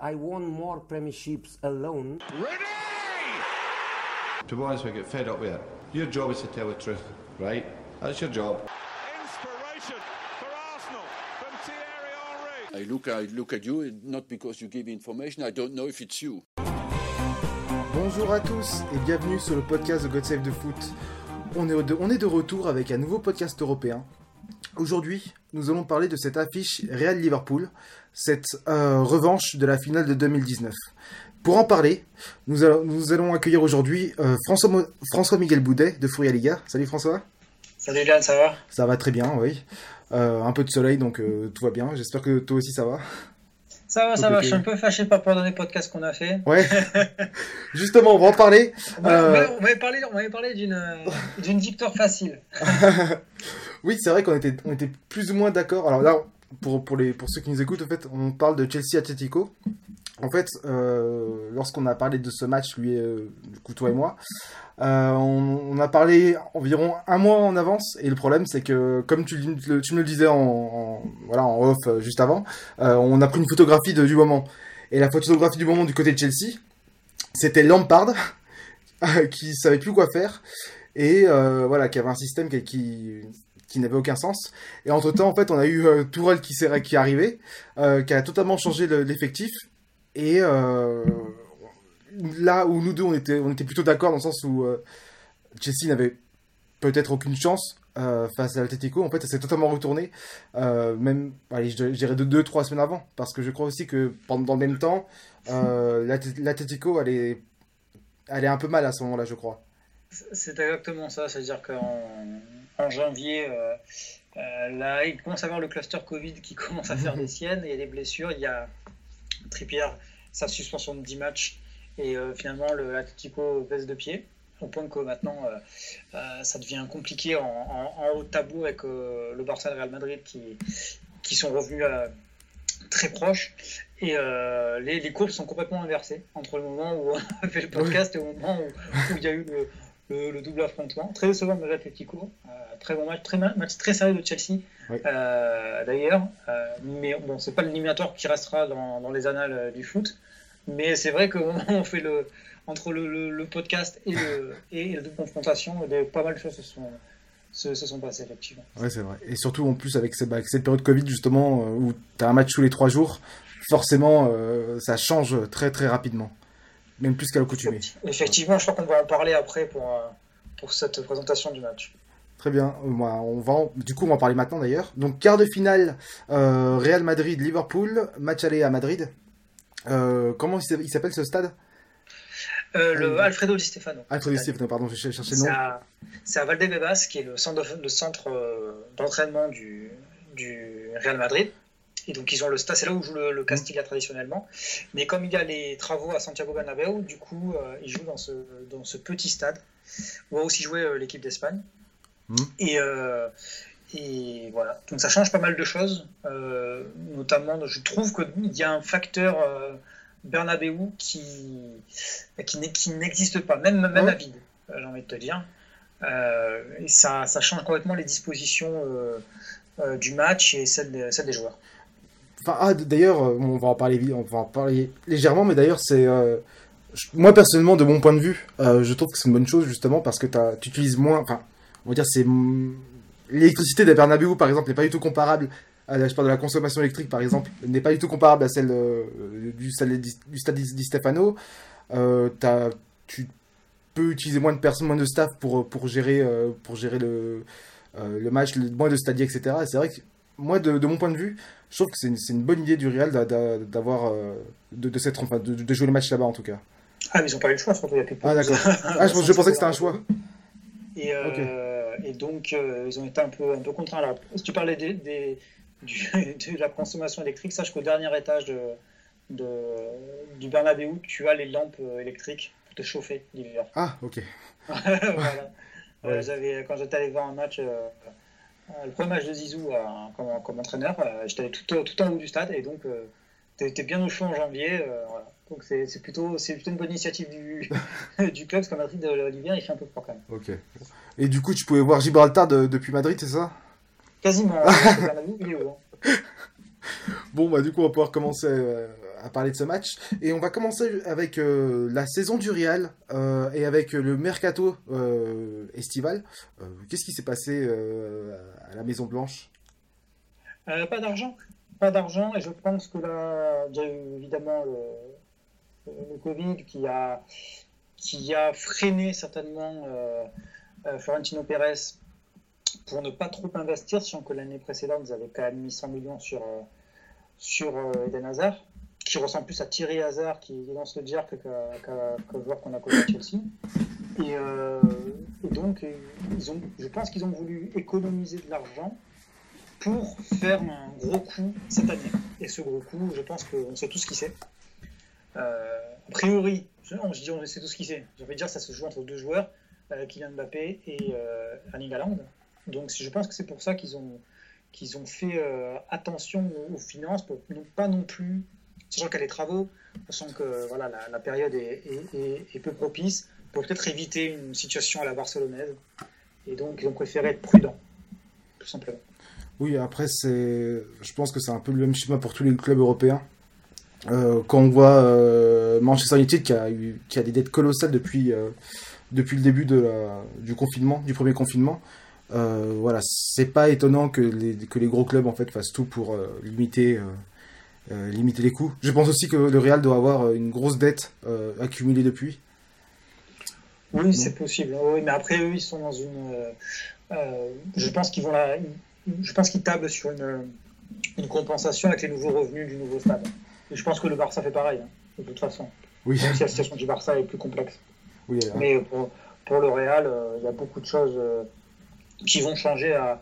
I won more premierships alone. To be honest, we get fed up with it. Your job is to tell the truth, right? That's your job. Inspiration for Arsenal from Thierry Henry. I look, I look at you, not because you give information, I don't know if it's you. Bonjour à tous et bienvenue sur le podcast de God Save the Foot. On est, de, on est de retour avec un nouveau podcast européen. Aujourd'hui, nous allons parler de cette affiche Real Liverpool, cette euh, revanche de la finale de 2019. Pour en parler, nous allons, nous allons accueillir aujourd'hui euh, François, Mo- François Miguel Boudet de Fourier Liga. Salut François. Salut Yann, ça va? Ça va très bien, oui. Euh, un peu de soleil, donc euh, tout va bien. J'espère que toi aussi ça va. Ça va, ça va, je suis un peu fâché par rapport dernier podcast qu'on a fait. Ouais. Justement, on va en parler. On Euh, on m'avait parlé, euh, d'une victoire facile. Oui, c'est vrai qu'on était, on était plus ou moins d'accord. Alors là, pour, pour, les, pour ceux qui nous écoutent, en fait, on parle de Chelsea Atletico. En fait, euh, lorsqu'on a parlé de ce match, lui, euh, du coup, toi et moi, euh, on, a parlé environ un mois en avance. Et le problème, c'est que, comme tu, me le disais en, voilà, en off euh, juste avant, on a pris une photographie du moment. Et la photographie du moment du côté de Chelsea, c'était Lampard, qui savait plus quoi faire. Et voilà, qui avait un système qui, n'avait aucun sens. Et entre temps, en fait, on a eu euh, Tourelle qui, qui est arrivé, qui a totalement changé le- l'effectif. Et euh, là où nous deux, on était, on était plutôt d'accord dans le sens où euh, Chelsea n'avait peut-être aucune chance euh, face à l'Atletico. En fait, ça s'est totalement retourné, euh, même, allez, je dirais- de deux, trois semaines avant. Parce que je crois aussi que pendant dans le même temps, euh, l'Atletico allait, allait un peu mal à ce moment-là, je crois. C'est exactement ça, c'est-à-dire qu'en en janvier, euh, euh, là, il commence à avoir le cluster Covid qui commence à faire des siennes et les blessures. Il y a Trippier, sa suspension de 10 matchs et euh, finalement le Atletico baisse de pied. Au point que maintenant, euh, euh, ça devient compliqué en, en- en haut de tableau avec le Barça et le Real Madrid qui, qui sont revenus très proches. Et euh, les, les courbes sont complètement inversées entre le moment où on a fait le podcast et au moment où, où il y a eu le, le- le double affrontement. Très décevant de l'Atletico. Euh, très bon match, très ma- match très sérieux de Chelsea Oui. euh, d'ailleurs. Euh, mais bon, c'est pas l'éliminatoire qui restera dans, dans les annales euh, du foot. Mais c'est vrai qu'au moment où on fait le entre le, le- le podcast et, le, et la double confrontation, des- pas mal de choses se sont, se, se sont passées effectivement. Ouais, c'est vrai. Et surtout, en plus, avec, cette- bah, avec cette période Covid, justement, où tu as un match tous les trois jours, forcément, ça change très très rapidement. Même plus qu'à l'accoutumée. Effectivement, je crois qu'on va en parler après pour, euh, pour cette présentation du match. Très bien. Euh, on va en- Du coup, on va en parler maintenant d'ailleurs. Donc, quart de finale, euh, Real Madrid-Liverpool, match aller à Madrid. Euh, comment il s'appelle- ce stade? Euh, le Alfredo Di Stefano. Alfredo Di Stefano, pardon, j'ai cherché le nom. à, c'est à Valdebebas, qui est le centre, le centre d'entraînement du, du Real Madrid. Et donc, ils ont le stade, c'est là où joue le, le Castilla traditionnellement. Mais comme il y a les travaux à Santiago Bernabéu, du coup, euh, ils jouent dans ce, dans ce petit stade où a aussi joué euh, l'équipe d'Espagne. Et, euh, et voilà. Donc, ça change pas mal de choses. Euh, notamment, je trouve qu'il y a un facteur Bernabéu qui, qui n'existe pas, même, même ouais à vide, j'ai envie de te dire. Et ça, ça change complètement les dispositions du match et celles des joueurs. Enfin, ah, d'ailleurs, euh, on va en parler, on va en parler légèrement, mais d'ailleurs, c'est euh, moi personnellement, de mon point de vue, euh, je trouve que c'est une bonne chose justement parce que tu utilises moins. Enfin, on va dire, c'est l'électricité des Bernabéu, par exemple, n'est pas du tout comparable. À la, je parle de la consommation électrique, par exemple, n'est pas du tout comparable à celle euh, du, stade di- du stade Di Stefano. Tu peux utiliser moins de personnes, moins de staff pour pour gérer pour gérer le le match, le- moins de stadiers, etc. Et c'est vrai que moi, de, de mon point de vue, je trouve que c'est une, bonne idée du Real d'a- d'a- d'avoir euh, de, enfin, de, de jouer le match là-bas en tout cas. Ah, mais ils n'ont pas eu le choix, surtout il Ah d'accord. Ah, je, je pensais que c'était un choix. Et, euh, et donc, euh, ils ont été un peu, un peu contraints. Alors, si tu parlais des, des- du- de la consommation électrique, sache qu'au dernier étage de, de, du Bernabéu, tu as les lampes électriques pour te chauffer l'hiver. Ah ok. voilà. Ouais. quand j'étais allé voir un match, le premier match de Zizou euh, comme, comme entraîneur, euh, j'étais tout, tout en haut du stade et donc euh, t'es, bien au chaud en janvier. euh, voilà. Donc c'est, plutôt, plutôt une bonne initiative du, du club parce qu'en Madrid, euh, l'hiver, il fait un peu froid quand même. Ok. Et du coup, tu pouvais voir Gibraltar de- depuis Madrid, c'est ça? Quasiment. hein. Bon, bah du coup, on va pouvoir commencer euh, à parler de ce match. Et on va commencer avec euh, la saison du Real euh, et avec le mercato euh, estival. Qu'est-ce qui s'est passé à la Maison Blanche? Pas d'argent. Pas d'argent, et je pense que là, il évidemment le, Covid qui a, qui a freiné certainement Florentino Pérez pour ne pas trop investir, sachant que l'année précédente, ils avaient quand même mis 100 millions sur, sur Eden Hazard, qui ressemble plus à Thierry Hazard qui lance le jerk qu'à joueur qu'on a connu à Chelsea. Et, euh, et donc, ils ont, je pense qu'ils ont voulu économiser de l'argent pour faire un gros coup cette année. Et ce gros coup, je pense qu'on sait tout ce qui c'est. Euh, a priori, non, je dis on sait tout ce qui c'est. Je vais dire ça se joue entre deux joueurs, euh, Kylian Mbappé et Erling Haaland. Donc je pense que c'est pour ça qu'ils ont, qu'ils ont fait attention aux, aux finances, pour ne pas non plus, sachant qu'il y les travaux, sachant que voilà, la, période est, peu propice, pour peut-être éviter une situation à la barcelonaise. Et donc ils ont préféré être prudents, tout simplement. Oui, après, c'est, je pense que c'est un peu le même schéma pour tous les clubs européens. Euh, quand on voit euh, Manchester United qui a, des dettes colossales depuis, euh, le début du confinement, du premier confinement, voilà, c'est pas étonnant que les, que les gros clubs en fait fassent tout pour limiter, euh, limiter les coûts. Je pense aussi que le Real doit avoir euh, une grosse dette euh, accumulée depuis. Oui, c'est possible. Oui, mais après, eux, ils sont dans une. euh, je pense qu'ils vont la. Je pense qu'ils tablent sur une, une compensation avec les nouveaux revenus du nouveau stade. Et je pense que le Barça fait pareil, hein, de toute façon. Oui, Même si la situation du Barça est plus complexe. oui, Mais pour, pour le Real, il y a beaucoup de choses qui vont changer à,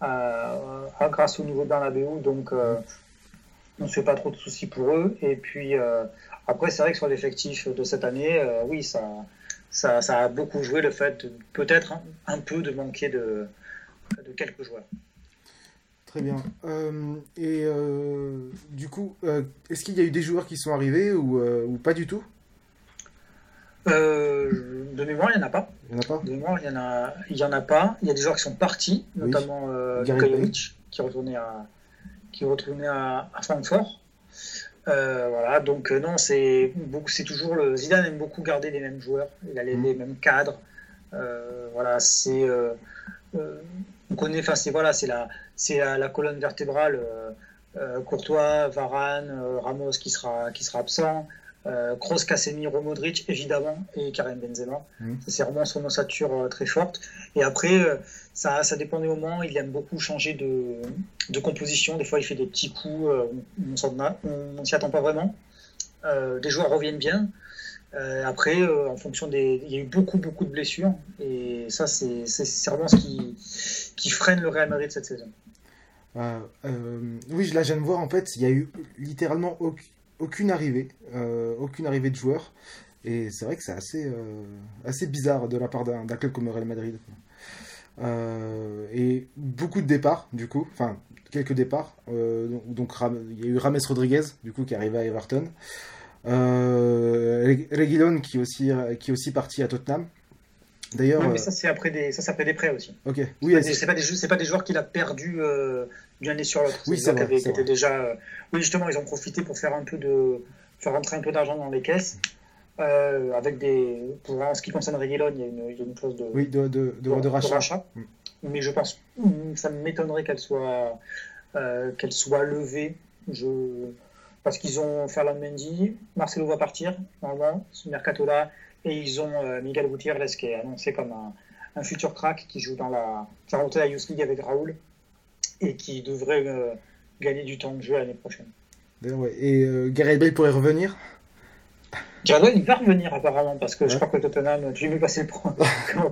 à- à- grâce au niveau Bernabeu. Donc, on ne se fait pas trop de soucis pour eux. Et puis, euh, après, c'est vrai que sur l'effectif de cette année, euh, oui, ça, ça, ça a beaucoup joué le fait peut-être un, un peu de manquer de, de quelques joueurs. Très bien. Euh, et du coup, est-ce qu'il y a eu des joueurs qui sont arrivés ou, ou pas du tout? De mémoire, il n'y en a pas. Il n'y en a pas? De mémoire, il y en a, en a pas. Il y a des joueurs qui sont partis, notamment Lukajovic, qui retournait à, qui retournait à, à Francfort. Euh, voilà, donc euh, non, c'est beaucoup, c'est toujours le Zidane aime beaucoup garder les mêmes joueurs. Il a les, Mm. les mêmes cadres. Euh, voilà, c'est, euh, euh, on connaît, enfin c'est voilà, c'est la, c'est la, la colonne vertébrale. Courtois, Varane, Ramos qui sera, qui sera absent. Euh, Kroos, Casemiro, Modric, évidemment, et Karim Benzema. Ça, C'est vraiment son ossature euh, très forte. Et après, euh, ça, ça dépend des moments. Il aime beaucoup changer de, de composition. Des fois, il fait des petits coups, on ne s'y attend pas vraiment. Des joueurs reviennent bien. Après, en fonction des. Il y a eu beaucoup, beaucoup de blessures. Et ça, c'est vraiment ce qui, qui freine le Real Madrid cette saison. Oui, là, je viens de voir, en fait, il y a eu littéralement auc- aucune arrivée, euh, aucune arrivée de joueurs. Et c'est vrai que c'est assez, euh, assez bizarre de la part d'un club comme Real Madrid. Euh, et beaucoup de départs, du coup, enfin, quelques départs. Euh, donc, il y a eu Rames Rodriguez, du coup, qui est arrivé à Everton. Reg- Reguilon, qui est aussi, qui est aussi parti à Tottenham. D'ailleurs, Ouais, mais ça, c'est après des, ça, c'est après des prêts aussi. ok, oui, c'est pas des, pas des joueurs qu'il a perdu d'une année sur l'autre. Oui, c'est vrai, vrai. déjà. euh, Oui, justement, ils ont profité pour faire un peu de, faire rentrer un peu d'argent dans les caisses. Euh, avec des, pour en ce qui concerne Reguilon, il y a une, il y a une clause de, oui, de, de, de, de rachat. Mm. Mais je pense, mm, ça m'étonnerait qu'elle soit, euh, qu'elle soit levée. Je, parce qu'ils ont Ferland Mendy, Marcelo va partir, normalement, ce mercato-là, et ils ont euh, Miguel Gutiérrez qui est annoncé comme un, un futur crack qui joue dans la, qui a la Youth League avec Raoul et qui devrait euh, gagner du temps de jeu l'année prochaine. Ouais. Et euh, Gareth Bale pourrait revenir? Jared Wayne, il va revenir apparemment parce que je crois que Tottenham, tu lui passer le point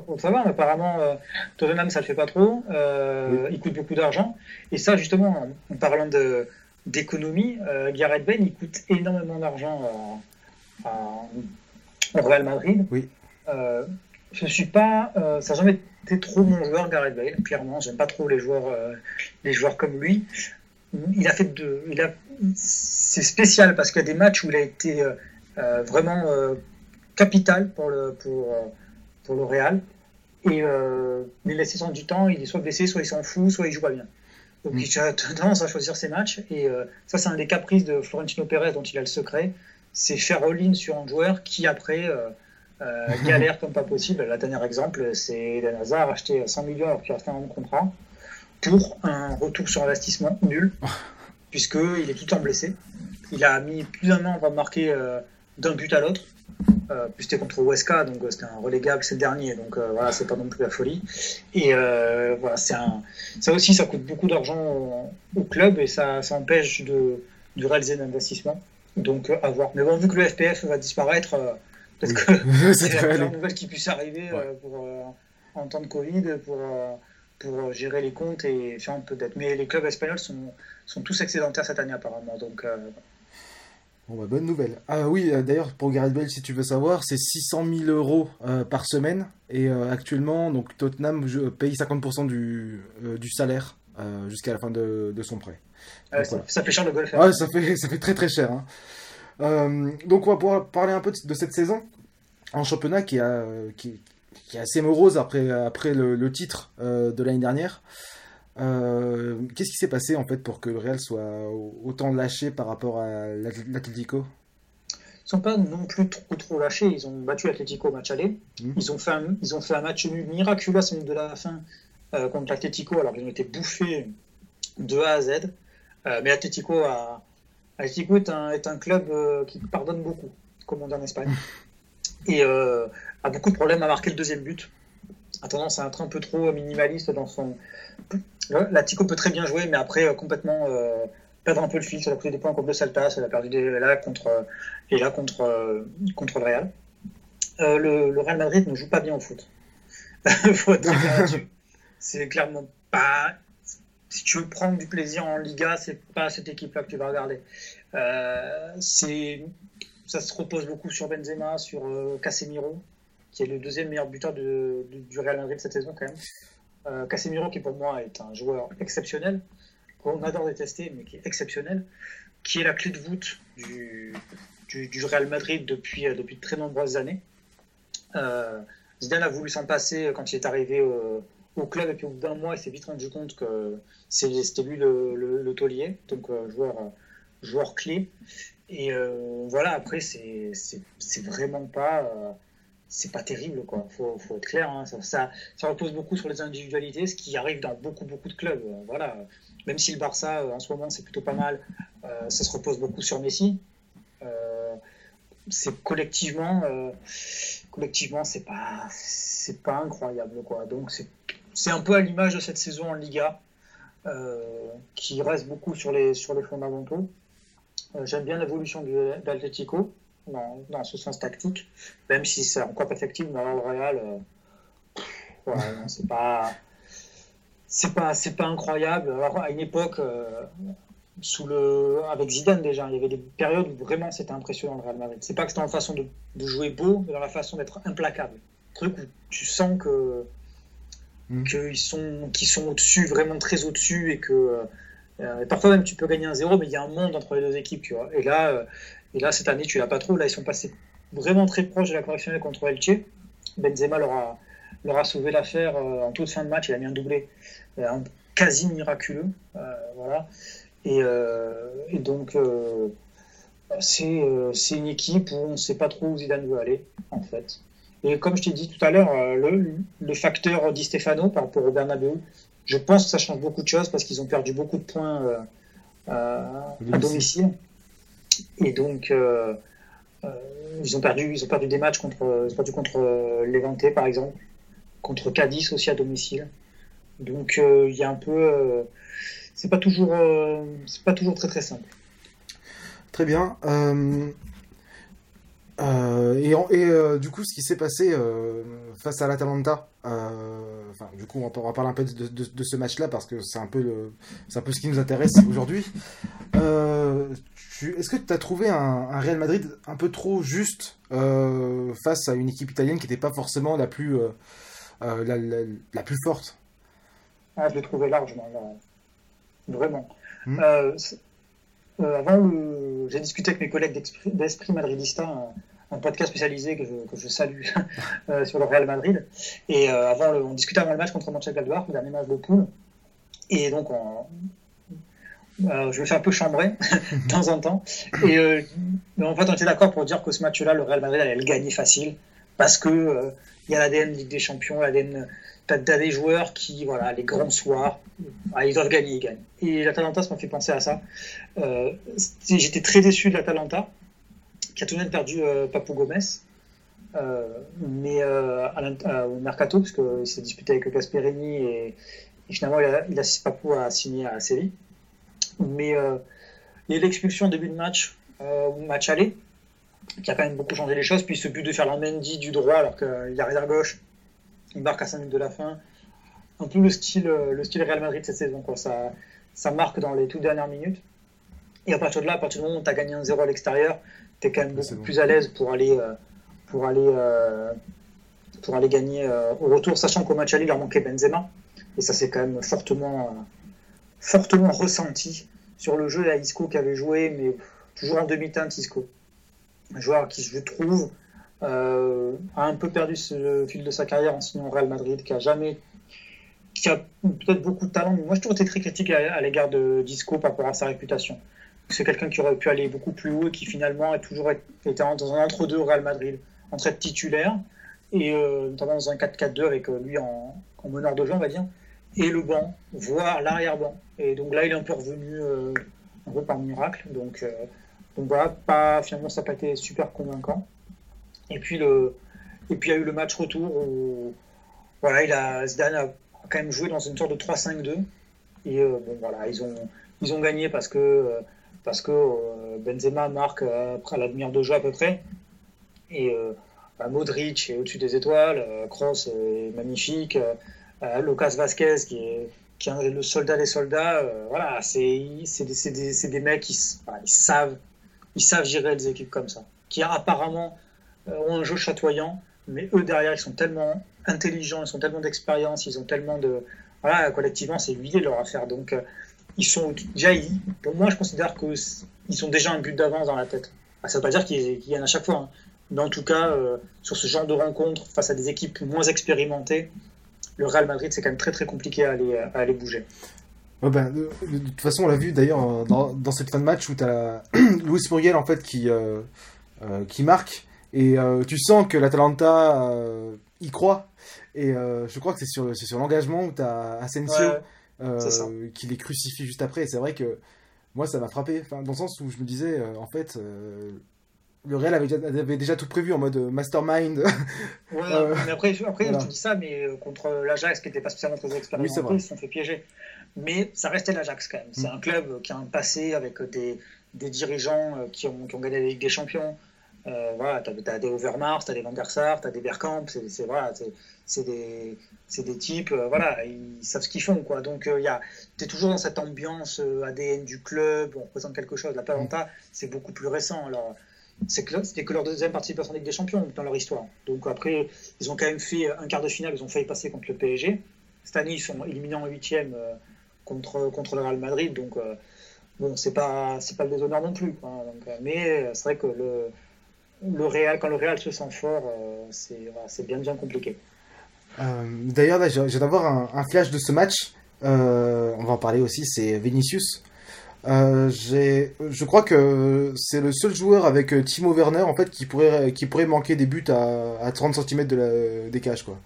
pour savoir, mais apparemment euh, Tottenham ça le fait pas trop, il coûte beaucoup d'argent et ça justement en, en parlant de d'économie, Gareth Bale il coûte énormément d'argent au Real Madrid. Oui. Je suis pas, euh, ça n'a jamais été trop mon joueur Gareth Bale. Clairement, j'aime pas trop les joueurs, euh, les joueurs comme lui. Il a fait de, il a, c'est spécial parce qu'il y a des matchs où il a été euh, euh, vraiment euh, capital pour le pour euh, pour le Real. Et euh, mais la saison du temps, il est soit blessé, soit il s'en fout, soit il joue pas bien. Donc Mm. il a tendance à choisir ses matchs. Et euh, ça, c'est un des caprices de Florentino Pérez dont il a le secret. C'est faire all-in sur un joueur qui, après, euh, galère comme pas possible. Le dernier exemple, c'est Eden Hazard acheté 100 millions alors qu'il restait un contrat pour un retour sur investissement nul, puisqu'il est tout le temps blessé. Il a mis plus d'un an de marquer euh, d'un but à l'autre. Euh, puis c'était contre Weska, donc euh, c'était un relégable, c'est le dernier, donc voilà, c'est pas non plus la folie. Et voilà, c'est un, ça aussi, ça coûte beaucoup d'argent au, club et ça, ça empêche de, de réaliser l'investissement. Donc à voir. Mais bon, vu que le FPF va disparaître, que Ça c'est la meilleure nouvelle qui puisse arriver Ouais. euh, pour, euh, en temps de Covid pour, euh, pour gérer les comptes et faire un peu d'aide. Mais les clubs espagnols sont, sont tous excédentaires cette année apparemment. Donc Bon, bah, bonne nouvelle. Ah oui, euh, d'ailleurs, pour Gareth Bale, si tu veux savoir, c'est 600 000 euros euh, par semaine. Et euh, actuellement, donc Tottenham paye 50% du, du salaire jusqu'à la fin de, de son prêt. euh, Donc, ça, voilà. ça fait cher le golf. Ouais, ça fait, ça fait très très cher. hein. Euh, donc on va pouvoir parler un peu de, cette saison en championnat qui, a, qui, qui est assez morose après, après le, le titre euh, de l'année dernière. Euh, Qu'est-ce qui s'est passé en fait pour que le Real soit autant lâché par rapport à l'At- l'Atlético? Ils sont pas non plus trop, trop lâchés. Ils ont battu l'Atlético au match aller. Mhm. Ils, ont fait un, ils ont fait un match nul miraculeux à 5 minutes de la fin euh, contre l'Atlético alors qu'ils ont été bouffés de A à Z. Euh, mais l'Atlético a- Atlético est un, est un club euh, qui pardonne beaucoup, comme on dit en Espagne. Et euh, a beaucoup de problèmes à marquer le deuxième but. A tendance à être un peu trop minimaliste dans son. L'Atlético peut très bien jouer, mais après euh, complètement euh, perdre un peu le fil. Ça a coûté des points contre le Saltas, elle a perdu des là contre et là contre euh, contre le Real. Le, le Real Madrid ne joue pas bien au foot. Faut être. C'est clairement pas. Si tu veux prendre du plaisir en Liga, c'est pas cette équipe-là que tu vas regarder. Euh, ça se repose beaucoup sur Benzema, sur euh, Casemiro, qui est le deuxième meilleur buteur du Real Madrid cette saison quand même. Euh, Casemiro, qui pour moi est un joueur exceptionnel, qu'on adore détester, mais qui est exceptionnel, qui est la clé de voûte du, du, Real Madrid depuis, depuis de très nombreuses années. Zidane a voulu s'en passer quand il est arrivé euh, au club et puis au bout d'un mois, il s'est vite rendu compte que c'était lui le, le, taulier, donc euh, joueur, euh, joueur clé. Et euh, voilà, après, c'est vraiment pas. c'est pas terrible, quoi. Faut, faut être clair. hein. Ça, ça, repose beaucoup sur les individualités, ce qui arrive dans beaucoup, beaucoup de clubs. Voilà. Même si le Barça, en ce moment, c'est plutôt pas mal, ça se repose beaucoup sur Messi. C'est collectivement, collectivement, c'est pas, c'est pas incroyable, quoi. Donc c'est, c'est un peu à l'image de cette saison en Liga, euh, qui reste beaucoup sur les, sur les fondamentaux. Euh, j'aime bien l'évolution d'Atletico dans, dans ce sens tactique, même si c'est encore perfectible, mais alors le Real, euh, c'est pas, c'est pas, pas incroyable. Alors à une époque, sous le, avec Zidane déjà, il y avait des périodes où vraiment c'était impressionnant le Real Madrid. C'est pas que c'était dans la façon de, de jouer beau, mais dans la façon d'être implacable. Truc où tu sens que Mm. qu'ils sont, sont au-dessus, vraiment très au-dessus, et que euh, parfois même tu peux gagner un zéro, mais il y a un monde entre les deux équipes, tu vois. Et là, euh, et là cette année, tu l'as pas trop. Là, ils sont passés vraiment très proches de la correctionnelle contre Elche. Benzema leur a, leur a sauvé l'affaire euh, en toute fin de match. Il a mis un doublé, un quasi miraculeux, voilà. Et, et donc, c'est une équipe où on ne sait pas trop où Zidane veut aller, en fait. Et comme je t'ai dit tout à l'heure, euh, le, le facteur Di Stefano par rapport au Bernabeu, je pense que ça change beaucoup de choses parce qu'ils ont perdu beaucoup de points euh, euh, à domicile. Et donc, euh, ils, ont perdu, ils ont perdu des matchs contre, ils ont perdu contre Levante, par exemple, contre Cadiz aussi à domicile. Donc, il y a un peu. c'est pas toujours, c'est pas toujours très très simple. Très bien. Euh, et en- et, euh, du coup, ce qui s'est passé euh, face à l'Atalanta, enfin, du coup, on va, parler un peu de, de- de ce match-là parce que c'est un peu le, un peu ce qui nous intéresse aujourd'hui. Est-ce que tu as trouvé un, un Real Madrid un peu trop juste face à une équipe italienne qui n'était pas forcément la plus, la, la- la plus forte? Ah, je l'ai trouvé largement, là. vraiment. Hmm. Avant, j'ai discuté avec mes collègues d'Esprit, d'Esprit Madridista, un, podcast spécialisé que je, que je salue euh, sur le Real Madrid. Et euh, avant, on discutait avant le match contre Mönchengladbach, le dernier match de poule. Et donc, on, euh, je me fais un peu chambrer de temps en temps. Et en fait, on était d'accord pour dire que ce match-là, le Real Madrid allait le gagner facile parce que y a l'ADN Ligue des Champions, l'ADN. T'as des joueurs qui, voilà, les grands soirs, ah, ils doivent gagner, ils gagnent. Et l'Atalanta, ça m'a fait penser à ça. J'étais très déçu de l'Atalanta, qui a tout de même perdu euh, Papou Gomez. Euh, mais euh, à au mercato, parce qu'il s'est disputé avec Gasperini et, finalement il a, il a Papou a signé à Séville. Mais il y a l'expulsion au début de match, euh, match aller, qui a quand même beaucoup changé les choses. Puis ce but de faire Mendy du droit alors qu'il est arrière gauche, il marque à 5 minutes de la fin. Un peu le style, le style Real Madrid cette saison. Quoi. Ça, ça marque dans les toutes dernières minutes. Et à partir de là, à partir du moment où tu as gagné un 0 à l'extérieur, tu es quand même beaucoup bon. plus à l'aise pour aller, euh, pour aller, euh, pour aller gagner euh, au retour, sachant qu'au match aller, il leur manquait Benzema. Et ça, c'est quand même fortement, fortement ressenti sur le jeu. A Isco qui avait joué, mais toujours en demi-teinte, Isco. Un joueur qui, je trouve, euh, a un peu perdu ce- le fil de sa carrière en signant au Real Madrid, qui a jamais, qui a peut-être beaucoup de talent, mais moi, je trouve été très critique à, à l'égard de Disco par rapport à sa réputation. C'est quelqu'un qui aurait pu aller beaucoup plus haut et qui finalement a toujours été dans un entre-deux au Real Madrid, entre être titulaire et euh, notamment dans un 4-4-2 avec euh, lui en, en meneur de jeu, on va dire, et le banc, voire l'arrière-banc. Et donc là, il est un peu revenu euh, un peu par miracle. Donc, voilà, pas, finalement, ça n'a pas été super convaincant. Et puis, le, et puis il y a eu le match retour où voilà, il a, Zidane a quand même joué dans une sorte de 3-5-2. Et bon, voilà, ils ont, ils ont gagné parce que, parce que euh, Benzema marque euh, après la demi-heure de jeu à peu près. Et euh, bah, Modric est au-dessus des étoiles, Kroos est magnifique, Lucas Vasquez qui est, le soldat des soldats. voilà, c'est des, des, mecs qui ils savent, ils savent gérer des équipes comme ça, qui apparemment ont un jeu chatoyant, mais eux derrière ils sont tellement intelligents, ils sont tellement d'expérience, ils ont tellement de voilà collectivement c'est huilé leur affaire. Donc ils sont déjà ils- pour moi je considère que c- ils ont déjà un but d'avance dans la tête. Ah, ça veut pas dire qu'ils qu'ils gagnent à chaque fois, hein. mais en tout cas euh, sur ce genre de rencontre face à des équipes moins expérimentées, le Real Madrid c'est quand même très très compliqué à aller, à aller bouger. Ouais, ben, de, de- de toute façon, on l'a vu d'ailleurs euh, dans, dans cette fin de match où tu as Luis Muriel en fait qui, euh, euh, qui marque et euh, tu sens que l'Atalanta y croit. Et je crois que c'est sur, sur l'engagement où tu as Asensio Ouais, euh, qui les crucifie juste après. Et c'est vrai que moi, ça m'a frappé. Enfin, dans le sens où je me disais, euh, en fait, euh, le Real avait déjà, avait déjà tout prévu en mode mastermind. Ouais, Euh, mais après, après voilà. je dis ça, mais contre l'Ajax, qui n'était pas spécialement très expérimenté, ils se sont fait piéger. Mais ça restait l'Ajax quand même. C'est Mm. un club qui a un passé avec des, des dirigeants qui ont, qui ont gagné la Ligue des Champions. Euh, voilà, t'as, t'as des Overmars, t'as des Van der Sar, t'as des Bergkamp, c'est, c'est, voilà, c'est, des, des types, euh, voilà, ils savent ce qu'ils font, quoi. Donc, euh, il a, t'es toujours dans cette ambiance euh, ADN du club, on représente quelque chose. La Palanta, c'est beaucoup plus récent. Alors, c'était que leur deuxième participation en Ligue des Champions dans leur histoire. Donc après, ils ont quand même fait un quart de finale, ils ont failli passer contre le PSG. Cette année, ils sont éliminés en huitième euh, contre, contre le Real Madrid. Donc euh, bon, c'est pas pas le déshonneur non plus. quoi. Donc, euh, mais euh, c'est vrai que le, le Real, quand le Real se sent fort, euh, c'est bien bien compliqué. Euh, D'ailleurs, là, j'ai d'avoir un, un flash de ce match. Euh, on va en parler aussi. C'est Vinicius. Euh, je crois que c'est le seul joueur avec Timo Werner en fait qui pourrait qui pourrait manquer des buts à, à 30 cm de la, des cages quoi.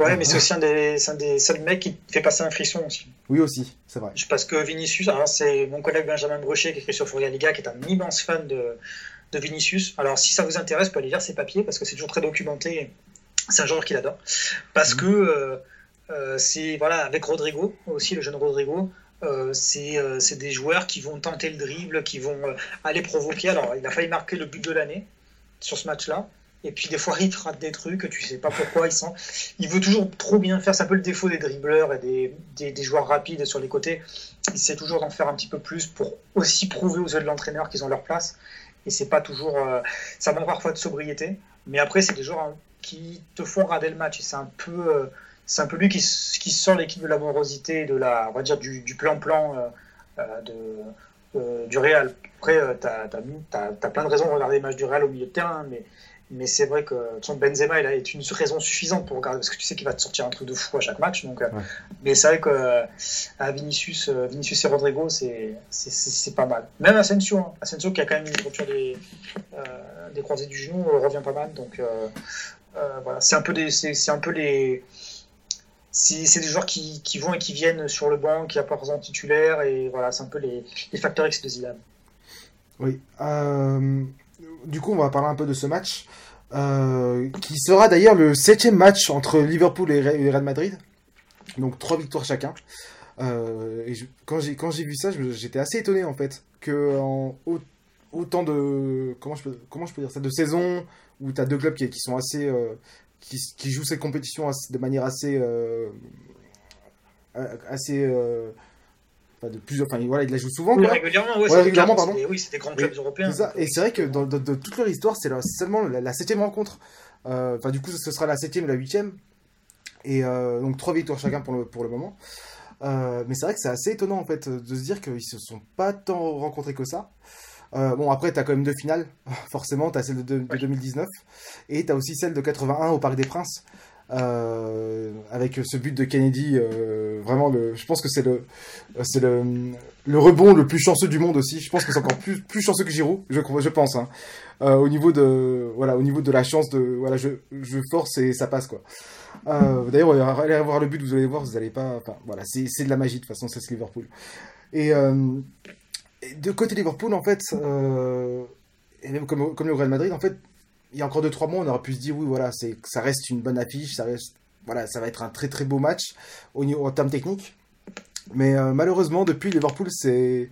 Ouais, mais c'est aussi un des, un des seuls mecs qui fait passer un frisson aussi. Oui aussi, c'est vrai. Parce que Vinicius, alors c'est mon collègue Benjamin Brochet qui écrit sur Furia Liga, qui est un immense fan de, de Vinicius. Alors si ça vous intéresse, vous pouvez aller lire ses papiers parce que c'est toujours très documenté. C'est un joueur qu'il adore. Parce que euh, euh, c'est, voilà, avec Rodrigo, aussi le jeune Rodrigo, euh, c'est euh, c'est des joueurs qui vont tenter le dribble, qui vont euh, aller provoquer. Alors il a failli marquer le but de l'année sur ce match-là. Et puis des fois, il te rate des trucs, tu sais pas pourquoi. Il, sent... il veut toujours trop bien faire. C'est un peu le défaut des dribbleurs et des, des, des joueurs rapides sur les côtés. Il essaie toujours d'en faire un petit peu plus pour aussi prouver aux yeux de l'entraîneur qu'ils ont leur place. Et c'est pas toujours. euh, Ça manque parfois de sobriété. Mais après, c'est des joueurs hein, qui te font rader le match. Et c'est un peu. euh, C'est un peu lui qui, qui sort l'équipe de la morosité, de la, on va dire du du plan-plan euh, euh, de, euh, du Real. Après, tu as, plein de raisons de regarder les matchs du Real au milieu de terrain, mais Mais c'est vrai que son Benzema il a, est une raison suffisante pour regarder parce que tu sais qu'il va te sortir un truc de fou à chaque match. Donc, euh, Mais c'est vrai que euh, à Vinicius, euh, Vinicius et Rodrigo, c'est, pas mal. Même Asensio, hein. Asensio qui a quand même une rupture des, des croisés du genou revient pas mal. Donc voilà, c'est un peu, des, c'est, un peu les. C'est, des joueurs qui, qui, vont et qui viennent sur le banc, qui apportent en titulaire, et voilà, c'est un peu les, les facteurs X de Zidane. Oui. du coup, on va parler un peu de ce match. Euh, qui sera d'ailleurs le septième match entre Liverpool et Real Madrid. Donc trois victoires chacun. Euh, quand j'ai quand j'ai vu ça, j'étais assez étonné en fait que autant de comment je peux comment je peux dire ça de saison où tu as deux clubs qui, qui sont assez euh, qui, qui, jouent cette compétition de manière assez assez de plusieurs, enfin voilà, ils la jouent souvent. régulièrement, ouais, régulièrement pardon. Oui, c'est des grands clubs européens. Et c'est vrai que dans, toute leur histoire, c'est seulement la, septième rencontre. Euh, enfin, du coup, ce sera la septième et la huitième. Et euh, donc trois victoires chacun pour le, pour le moment. Euh, mais c'est vrai que c'est assez étonnant en fait de se dire qu'ils se sont pas tant rencontrés que ça. Bon, après, tu as quand même deux finales, forcément. Tu as celle de, de 2019 et tu as aussi celle de 81 au Parc des Princes. Euh, avec ce but de Kennedy, euh, vraiment, le, je pense que c'est le, c'est le, le rebond le plus chanceux du monde aussi. Je pense que c'est encore plus, plus chanceux que Giroud, je, je pense. Hein. Euh, au niveau de, voilà, au niveau de la chance de, voilà, je, je force et ça passe quoi. Euh, D'ailleurs, allez voir le but, vous allez voir, vous allez pas, enfin, voilà, c'est, de la magie de toute façon, c'est Liverpool. Et, euh, de côté Liverpool, en fait, et même comme, le Real Madrid, en fait, il y a encore 2-3 mois, on aurait pu se dire, oui, voilà, c'est, ça reste une bonne affiche, ça reste, voilà, ça va être un très très beau match au niveau, en termes techniques. Mais euh, malheureusement, depuis Liverpool, c'est,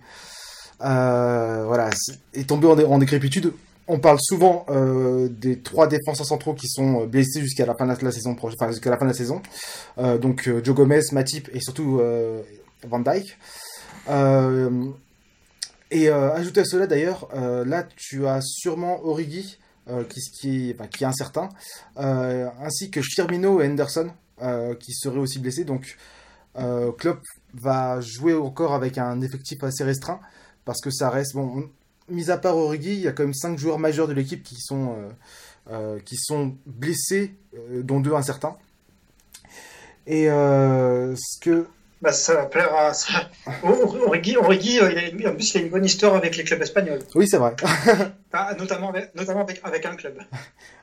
euh, voilà, est, tombé en, décrépitude. On parle souvent euh, des trois défenseurs centraux qui sont blessés jusqu'à la fin de la saison, jusqu'à la fin de la saison. donc Joe Gomez, Matip et surtout Van Dyke. Et ajouter à cela d'ailleurs, là tu as sûrement Origi euh, qui, est incertain, euh, ainsi que Firmino et Henderson euh, qui seraient aussi blessés. Donc Klopp va jouer encore avec un effectif assez restreint parce que ça reste bon. Mis à part Origi, il y a quand même 5 joueurs majeurs de l'équipe qui sont qui sont blessés, dont deux incertains. Et ce que bah, ça va plaire à. Origi, Origi euh, en plus, il a une bonne histoire avec les clubs espagnols. Oui, c'est vrai. ah, notamment avec, notamment avec, avec, un club.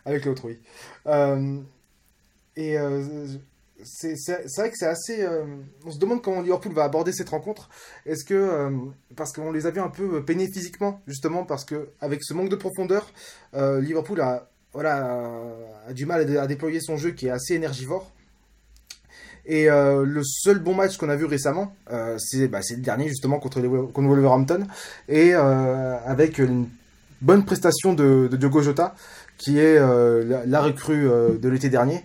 avec l'autre, oui. Euh, et euh, c'est vrai que c'est assez. Euh, on se demande comment Liverpool va aborder cette rencontre. Est-ce que. Parce qu'on les a vus un peu peinés physiquement, justement, parce que avec ce manque de profondeur, Liverpool a, voilà, a du mal à déployer son jeu qui est assez énergivore. Et euh, le seul bon match qu'on a vu récemment, euh, bah, c'est le dernier justement contre, Wolverhampton, et euh, avec une bonne prestation de, Diogo Jota, qui est la, recrue de l'été dernier.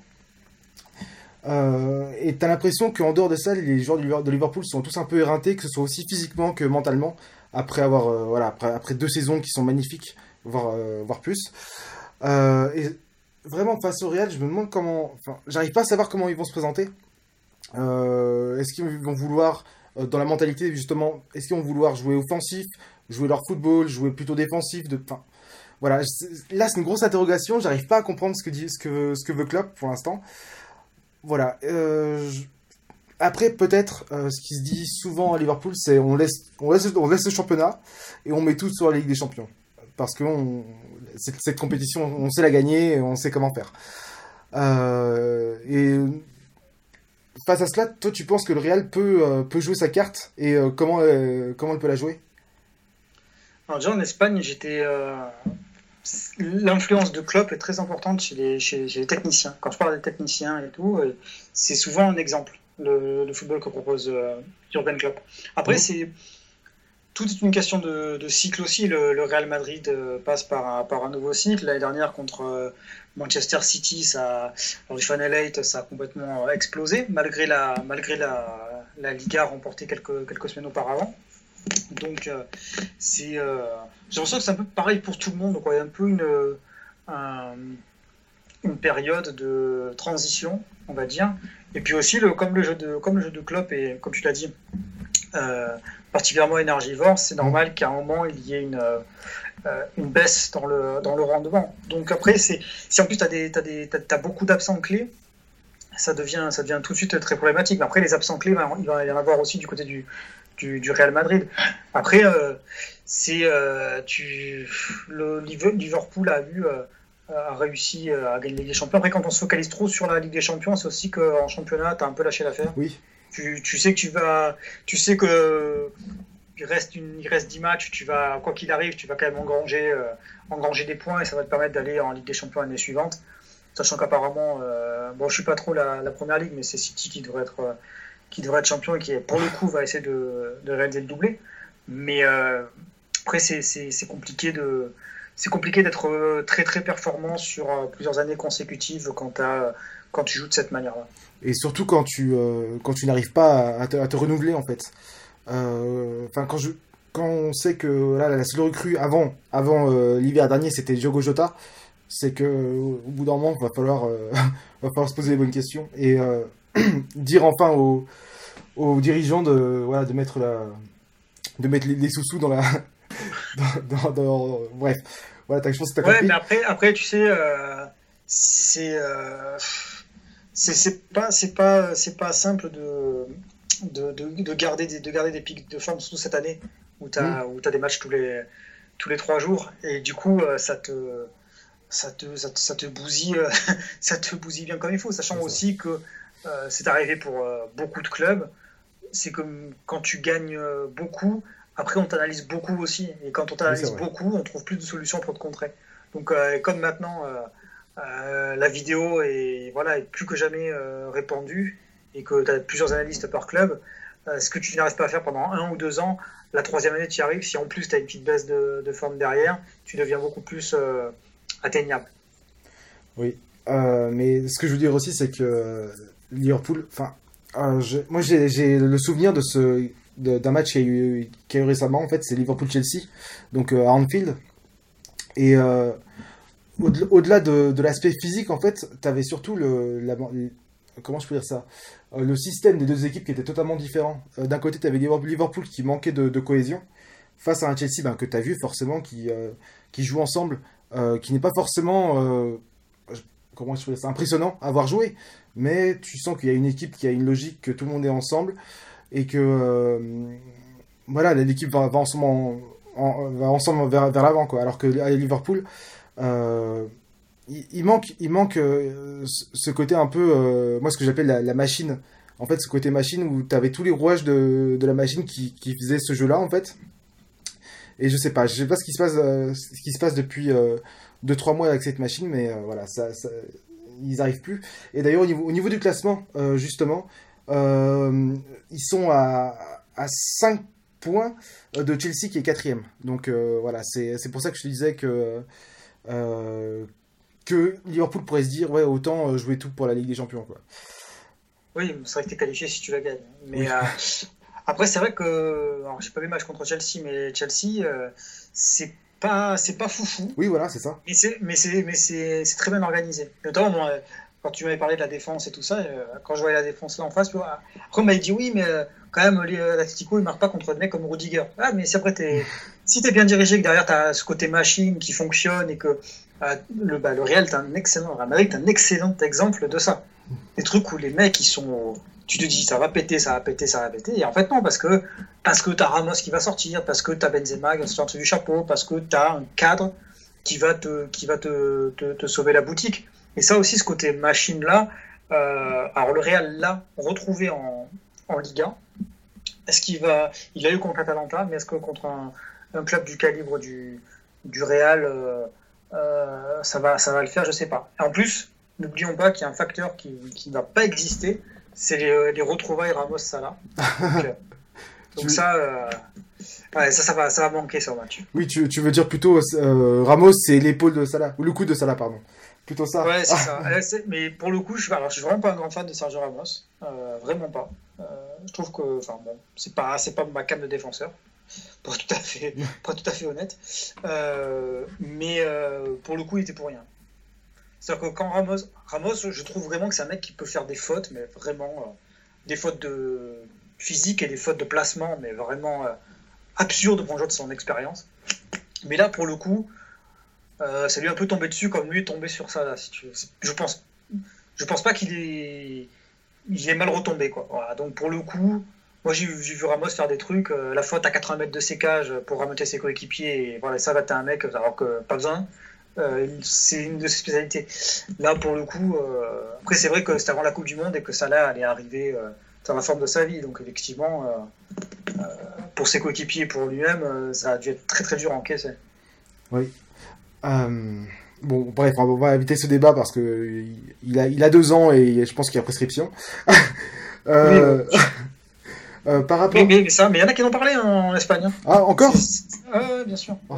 et t'as l'impression qu'en dehors de ça, les joueurs de Liverpool sont tous un peu éreintés, que ce soit aussi physiquement que mentalement, après avoir voilà après, deux saisons qui sont magnifiques, voire voire plus. et vraiment face au Real, je me demande comment, enfin, j'arrive pas à savoir comment ils vont se présenter. Euh, est-ce qu'ils vont vouloir, euh, dans la mentalité justement, est-ce qu'ils vont vouloir jouer offensif, jouer leur football, jouer plutôt défensif de... voilà, là c'est une grosse interrogation, j'arrive pas à comprendre ce que, dit, ce que, ce que veut Klopp pour l'instant. Voilà. Euh, après, peut-être, ce qui se dit souvent à Liverpool, c'est on laisse, on, laisse, on laisse le championnat et on met tout sur la Ligue des Champions. Parce que cette, cette, compétition, on sait la gagner et on sait comment faire. et face à cela, toi, tu penses que le Real peut, euh, peut jouer sa carte et euh, comment, euh, comment elle peut la jouer? Alors, déjà en Espagne, j'étais. L'influence de Klopp est très importante chez les, chez, les, techniciens. Quand je parle des techniciens et tout, c'est souvent un exemple, le, football que propose Jurgen Klopp. Après, c'est tout est une question de, cycle aussi. Le, Real Madrid euh, passe par un, nouveau cycle. L'année dernière, contre euh, Manchester City, ça, Final 8, ça a complètement explosé, malgré la, malgré la, la Liga remportée quelques, quelques semaines auparavant. Donc, euh, c'est, j'ai l'impression que c'est un peu pareil pour tout le monde. Il y a un peu une, une période de transition, on va dire. Et puis aussi, le, comme, le jeu de, comme le jeu de Klopp, et comme tu l'as dit, particulièrement énergivore, c'est normal qu'à un moment il y ait une, une baisse dans le, dans le rendement. Donc après, si en plus tu as, as, beaucoup d'absents clés, ça devient, ça devient tout de suite très problématique. Mais après, les absents clés, il va y en avoir aussi du côté du, du, Real Madrid. Après, c'est tu, le Liverpool a eu a réussi à gagner la Ligue des Champions. Après, quand on se focalise trop sur la Ligue des Champions, c'est aussi qu'en championnat, tu as un peu lâché l'affaire. Oui. Tu, tu, sais que tu vas. Tu sais que. Il reste, une, il reste 10 matchs, tu vas, quoi qu'il arrive, tu vas quand même engranger, euh, engranger des points et ça va te permettre d'aller en Ligue des Champions l'année suivante. Sachant qu'apparemment, euh, bon, je suis pas trop la, première ligue, mais c'est City qui devrait être, euh, qui devrait être champion et qui, pour le coup, va essayer de, réaliser le doublé. Mais après, c'est compliqué de, c'est compliqué d'être très très performant sur plusieurs années consécutives quand, quand tu joues de cette manière-là. Et surtout quand tu n'arrives pas à te, renouveler en fait. Enfin, quand, je, quand on sait que là, la seule recrue avant, avant l'hiver dernier, c'était Diogo Jota, c'est que au bout d'un moment, il va falloir, va falloir se poser les bonnes questions et dire enfin aux, aux, dirigeants de, voilà, de mettre, la, de mettre les, sous-sous dans la. dans, dans, bref, voilà, je pense que ouais, mais après, après, tu sais, euh, c'est euh, c'est pas c'est pas c'est pas simple de de, de, garder des de garder des pics de forme surtout cette année où tu as, mm. as des matchs tous les tous les trois jours et du coup euh, ça te ça te, ça te, bousille ça te bousille bien comme il faut sachant aussi que c'est arrivé pour beaucoup de clubs c'est comme quand tu gagnes beaucoup après, on t'analyse beaucoup aussi. Et quand on t'analyse beaucoup, on trouve plus de solutions pour te contrer. Donc, euh, comme maintenant, euh, euh, la vidéo est, voilà, est plus que jamais répandue et que tu as plusieurs analystes par club, ce que tu n'arrives pas à faire pendant un ou deux ans, la troisième année, tu y arrives. Si en plus tu as une petite baisse de, forme derrière, tu deviens beaucoup plus atteignable. Oui. mais ce que je veux dire aussi, c'est que Liverpool, enfin, moi j'ai le souvenir de ce d'un match qui a, eu, qui a eu récemment, en fait, c'est Liverpool-Chelsea, donc euh, à Anfield. Et euh, au-delà de, l'aspect physique, en fait, tu avais surtout le, comment je peux dire ça euh, Le système des deux équipes qui était totalement différent. D'un côté, tu avais Liverpool qui manquait de, cohésion face à un Chelsea ben, que tu as vu forcément qui, qui joue ensemble, qui n'est pas forcément comment je dire impressionnant à voir jouer, mais tu sens qu'il y a une équipe qui a une logique, que tout le monde est ensemble et que euh, voilà l'équipe va, ensemble, va ensemble vers, vers l'avant quoi alors que à Liverpool euh, il, manque il manque euh, ce côté un peu moi ce que j'appelle la, machine. En fait ce côté machine où tu avais tous les rouages de, de la machine qui, qui faisait ce jeu là en fait. Et je sais pas je sais pas ce qui se passe ce qui se passe depuis 2-3 mois avec cette machine mais voilà ça, ils arrivent plus. Et d'ailleurs au niveau, au niveau du classement justement euh, ils sont à, à 5 points de Chelsea qui est quatrième. Donc euh, voilà, c'est pour ça que je te disais que, euh, que Liverpool pourrait se dire ouais, autant jouer tout pour la Ligue des Champions. Quoi. Oui, c'est vrai que tu es qualifié si tu la gagnes. Mais après, c'est vrai que. Alors, j'ai pas vu le match contre Chelsea, mais Chelsea, c'est pas c'est pas foufou. Oui, voilà, c'est ça. Mais c'est mais c'est mais c'est très bien organisé. Notamment quand tu m'avais parlé de la défense et tout ça, euh, quand je voyais la défense là en face, après on m'avait dit oui, mais euh, quand même, l'Atletico il marque pas contre des mecs comme Rudiger. Ah, mais si après t'es, si t'es bien dirigé, que derrière t'as ce côté machine qui fonctionne et que euh, le, bah, Real, t'es un excellent, Madrid, un excellent exemple de ça. Des trucs où les mecs ils sont, tu te dis ça va péter, ça va péter, ça va péter, et en fait non, parce que parce que t'as Ramos qui va sortir, parce que t'as Benzema qui va sortir du chapeau, parce que t'as un cadre qui va te, qui va te, te, sauver la boutique. Et ça aussi, ce côté machine-là, euh, alors le Real l'a retrouvé en, en Liga. Est-ce qu'il va. Il a eu contre Atalanta, mais est-ce que contre un, un, club du calibre du, du Real, euh, euh, ça, va, ça va le faire Je sais pas. En plus, n'oublions pas qu'il y a un facteur qui, qui ne va pas exister c'est les, les, retrouvailles Ramos-Salah. Donc, donc ça. Ouais, ça, ça va, ça va manquer le match. Oui, tu, tu veux dire plutôt Ramos, c'est l'épaule de Salah, ou le coude de Salah, pardon plutôt ça. Ouais, c'est ça. Mais pour le coup, je, alors, je suis vraiment pas un grand fan de Sergio Ramos. Euh, vraiment pas. Euh, je trouve que, enfin bon, c'est pas, c'est pas ma cam de défenseur, pour tout à fait, pour tout à fait honnête. Euh, mais pour le coup, il était pour rien. C'est-à-dire que quand Ramos, Ramos, je trouve vraiment que c'est un mec qui peut faire des fautes, mais vraiment des fautes de, physiques et des fautes de placement, mais vraiment absurdes pour un joueur de son expérience. Mais là, pour le coup, ça lui est un peu tombé dessus comme lui est tombé sur ça. Là, Je pense, je pense pas qu'il est, il est mal retombé quoi. Voilà, donc pour le coup, moi, j'ai vu Ramos faire des trucs, euh, la faute à 80 mètres de sécage pour remonter ses coéquipiers, et voilà, ça va, t'es un mec, alors que pas besoin. Euh, c'est une de ses spécialités. Là, pour le coup, euh, après, c'est vrai que c'était avant la Coupe du Monde et que ça là allait arriver dans la forme de sa vie. Donc, effectivement, pour ses coéquipiers et pour lui-même, ça a dû être très très dur à encaisser. Oui. Bon, bref, on va éviter ce débat parce que il a, il a deux ans et je pense qu'il y a prescription. euh... Euh, par rapport... mais, ça, mais il y en a qui en ont parlé en Espagne. Hein. Ah, encore ah, bien sûr. Oh,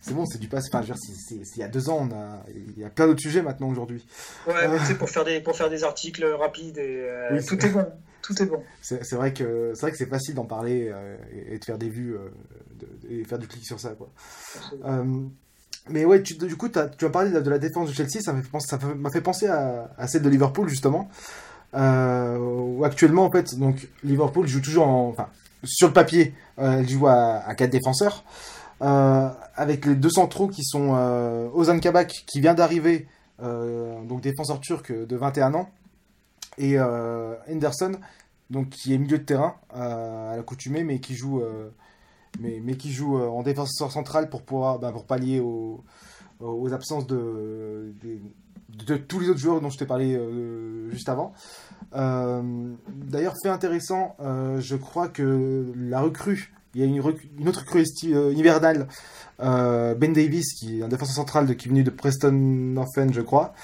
c'est bon, c'est du passé. Enfin, il y a deux ans, on a... il y a plein d'autres sujets maintenant aujourd'hui. Ouais, mais sais, pour faire, des, pour faire des articles rapides, et, euh, tout est bon. Tout est bon. C'est vrai que c'est vrai que c'est facile d'en parler euh, et, de faire des vues et faire du clic sur ça, quoi. mais ouais, tu, du coup, as, tu as parlé de, la défense de Chelsea, ça m'a fait, penser, fait penser à, à, celle de Liverpool justement. Euh, actuellement, en fait, donc Liverpool joue toujours en, enfin, sur le papier, euh, elle joue à, à 4 défenseurs. Euh, avec les deux centraux qui sont euh, Ozan Kabak qui vient d'arriver, euh, donc défenseur turc de 21 ans, et euh, Henderson, donc qui est milieu de terrain à l'accoutumée, mais qui joue, mais, mais, qui joue en défenseur central pour pouvoir, ben, pour pallier aux, aux absences de, de, de tous les autres joueurs dont je t'ai parlé euh, juste avant. Euh, D'ailleurs, fait intéressant, euh, je crois que la recrue, il y a une, une autre recrue hivernale, Ben Davis, qui est un défenseur central de, qui est venu de Preston North End, je crois,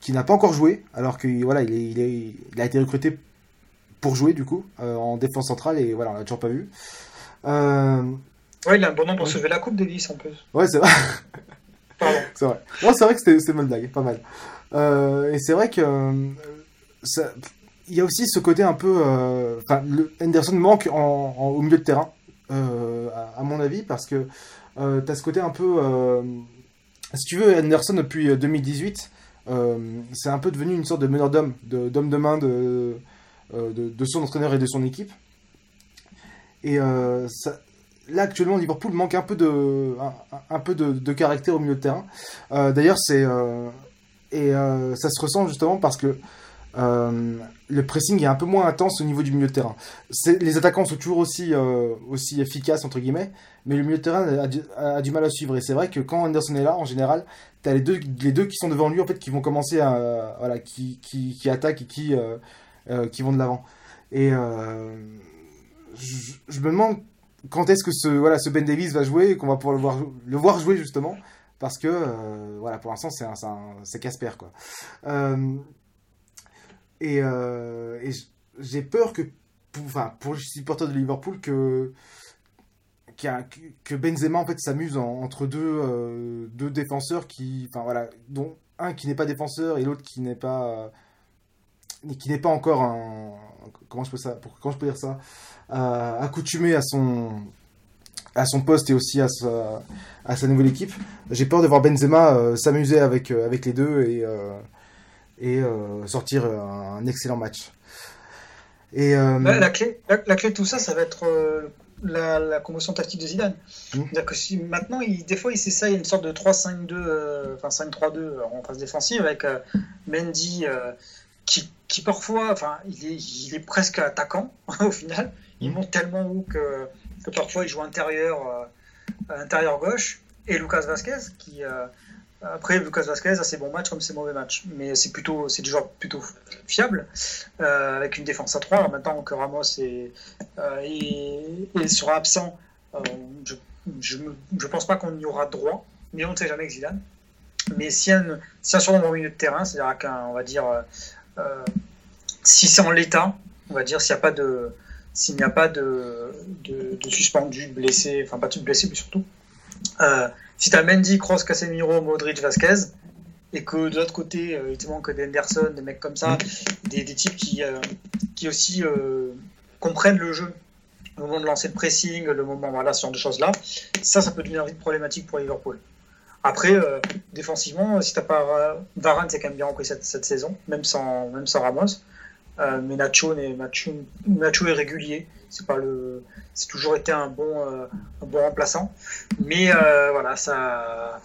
qui n'a pas encore joué, alors que voilà, il, est, il, est, il, a été recruté pour jouer du coup en défense centrale et voilà, on l'a toujours pas vu. Ouais, il a un bon nom pour sauver la coupe, Davis en plus. Ouais, c'est vrai. c'est vrai. Moi, c'est vrai que c'était Moldag, pas mal. Euh, et c'est vrai que euh, il y a aussi ce côté un peu. Euh, enfin, Henderson manque au milieu de terrain, à, mon avis, parce que tu as ce côté un peu. si tu veux, Henderson depuis 2018, c'est un peu devenu une sorte de meneur d'homme, d'homme de, main de, de, de, son entraîneur et de son équipe. Et ça, là actuellement Liverpool manque un peu de un, peu de, caractère au milieu de terrain. Euh, D'ailleurs c'est euh, et euh, ça se ressent justement parce que le pressing est un peu moins intense au niveau du milieu de terrain. Les attaquants sont toujours aussi aussi efficaces entre guillemets, mais le milieu de terrain a du, mal à suivre. Et c'est vrai que quand Anderson est là, en général, t'as les deux les deux qui sont devant lui en fait qui vont commencer à voilà qui, qui attaquent et qui qui vont de l'avant. Et je, je me demande quand est-ce que ce, voilà, ce Ben Davis va jouer et qu'on va pouvoir le voir, le voir jouer justement. Parce que euh, voilà pour l'instant c'est c'est Casper quoi. Euh, et, euh, et j'ai peur que pour, enfin pour les supporters de Liverpool que que Benzema en fait s'amuse entre deux deux défenseurs qui enfin voilà dont un qui n'est pas défenseur et l'autre qui n'est pas qui n'est pas encore un comment je peux ça pour, comment je peux dire ça euh, accoutumé à son à son poste et aussi à sa, à sa nouvelle équipe. J'ai peur de voir Benzema euh, s'amuser avec, euh, avec les deux et, et sortir un, excellent match. Et, la, clé, la, la, clé de tout ça, ça va être la, la commotion tactique de Zidane. Mmh. Que si maintenant, il, des fois, il s'essaye une sorte de 3-5-2, enfin 5-3-2 en phase défensive avec Mendy qui, qui, parfois, enfin, il est, il est presque attaquant au final. Il monte tellement haut que, que parfois il joue intérieur, euh, intérieur gauche. Et Lucas Vasquez, qui euh, après Lucas Vasquez a ses bons matchs comme ses mauvais matchs, mais c'est plutôt c'est plutôt fiable euh, avec une défense à 3. maintenant que Ramos est, est, est sera absent, je, je, je pense pas qu'on y aura droit, mais on ne sait jamais avec Zidane. Mais si un, si un surnom au milieu de terrain, c'est-à-dire qu'un on va dire si c'est en l'état, on va dire s'il n'y a pas de s'il n'y a pas de, de, de, suspendu, blessé, enfin pas de blessé, mais surtout, euh, si tu as Mendy, Cross, Casemiro, Modric, Vasquez, et que de l'autre côté, euh, il te manque d'Henderson, des mecs comme ça, mm. des, des types qui, euh, qui aussi euh, comprennent le jeu, le moment de lancer le pressing, le moment, voilà, ce genre de choses-là, ça, ça peut devenir vite problématique pour Liverpool. Après, euh, défensivement, si t'as pas Varane, c'est quand même bien repris cette, cette, saison, même sans, même sans Ramos. Euh, mais Nacho, Nacho, Nacho est régulier. C'est pas le, c'est toujours été un bon, euh, un bon remplaçant. Mais euh, voilà, ça,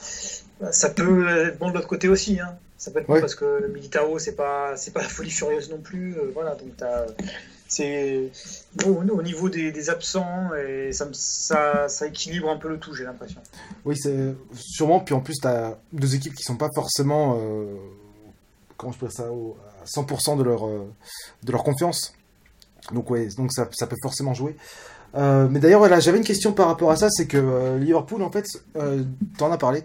ça peut être bon de l'autre côté aussi. Hein. Ça peut être bon parce que Militao, c'est pas, c'est pas la folie furieuse non plus. voilà, donc c'est au, niveau des, absents et ça, ça, équilibre un peu le tout, j'ai l'impression. Oui, c'est sûrement. Puis en plus, tu as deux équipes qui sont pas forcément, comment je peux ça, à 100% de leur, de leur confiance. Donc ouais, donc ça, ça peut forcément jouer. Euh, mais d'ailleurs, voilà, j'avais une question par rapport à ça, c'est que euh, Liverpool, en fait, euh, t'en as parlé,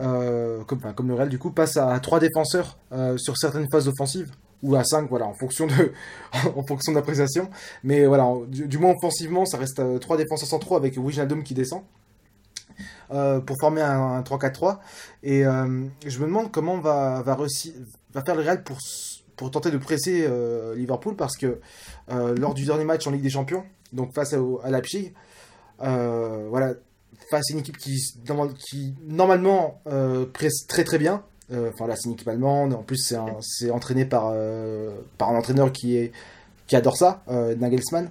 euh, comme, comme le Real, du coup, passe à trois défenseurs sur certaines phases offensives, ou à 5, voilà, en fonction de, en fonction d'appréciation. Mais voilà, du, moins offensivement, ça reste trois défenseurs centraux avec Wijnaldum qui descend. pour former un, 3-4-3 et je me demande comment va, va, faire le Real pour, pour tenter de presser Liverpool parce que lors du dernier match en Ligue des Champions donc face à, à euh, voilà, face à une équipe qui, qui normalement euh, presse très très bien. Euh, enfin là, c'est une équipe allemande. En plus, c'est entraîné par, par un entraîneur qui, adore ça, Nagelsmann.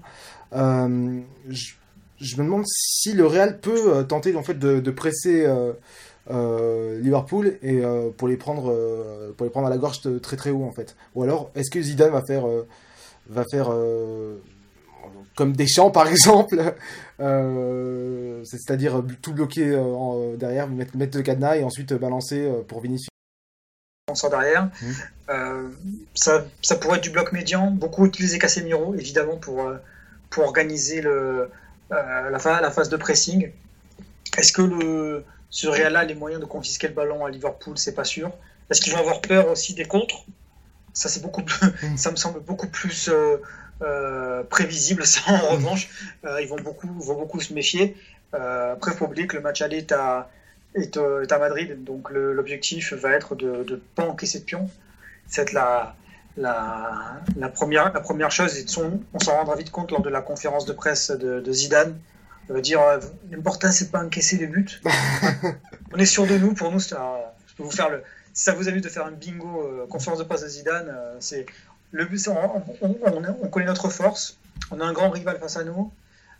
Je, je, me demande si le Real peut tenter en fait de, presser Liverpool et pour les prendre pour les prendre à la gorge très très haut en fait. Ou alors, est-ce que Zidane va faire va faire comme Deschamps par exemple, euh, c'est-à-dire tout bloquer euh, derrière, mettre, le cadenas et ensuite balancer euh, pour Vinicius. Derrière, mmh. ça, ça, pourrait être du bloc médian, beaucoup utiliser Casemiro évidemment pour, pour organiser le, la, la, phase de pressing. Est-ce que le, ce Real a les moyens de confisquer le ballon à Liverpool C'est pas sûr? Est-ce qu'ils vont avoir peur aussi des contres? Ça, c'est beaucoup plus, mmh. ça me semble beaucoup plus euh, prévisible. Ça, en revanche, euh, ils vont beaucoup, vont beaucoup se méfier. Euh, après, il faut oublier que le match aller est à, est, à Madrid, donc l'objectif va être de ne pas encaisser de pion. C'est la, la, la, première, la première chose. Et on s'en rendra vite compte lors de la conférence de presse de, de Zidane. Il va dire l'important, c'est pas encaisser les buts. on est sûr de nous. Pour nous, je peux vous faire le. Si ça vous amuse de faire un bingo conférence de presse de Zidane, c'est le but, on, connaît notre force. On a un grand rival face à nous.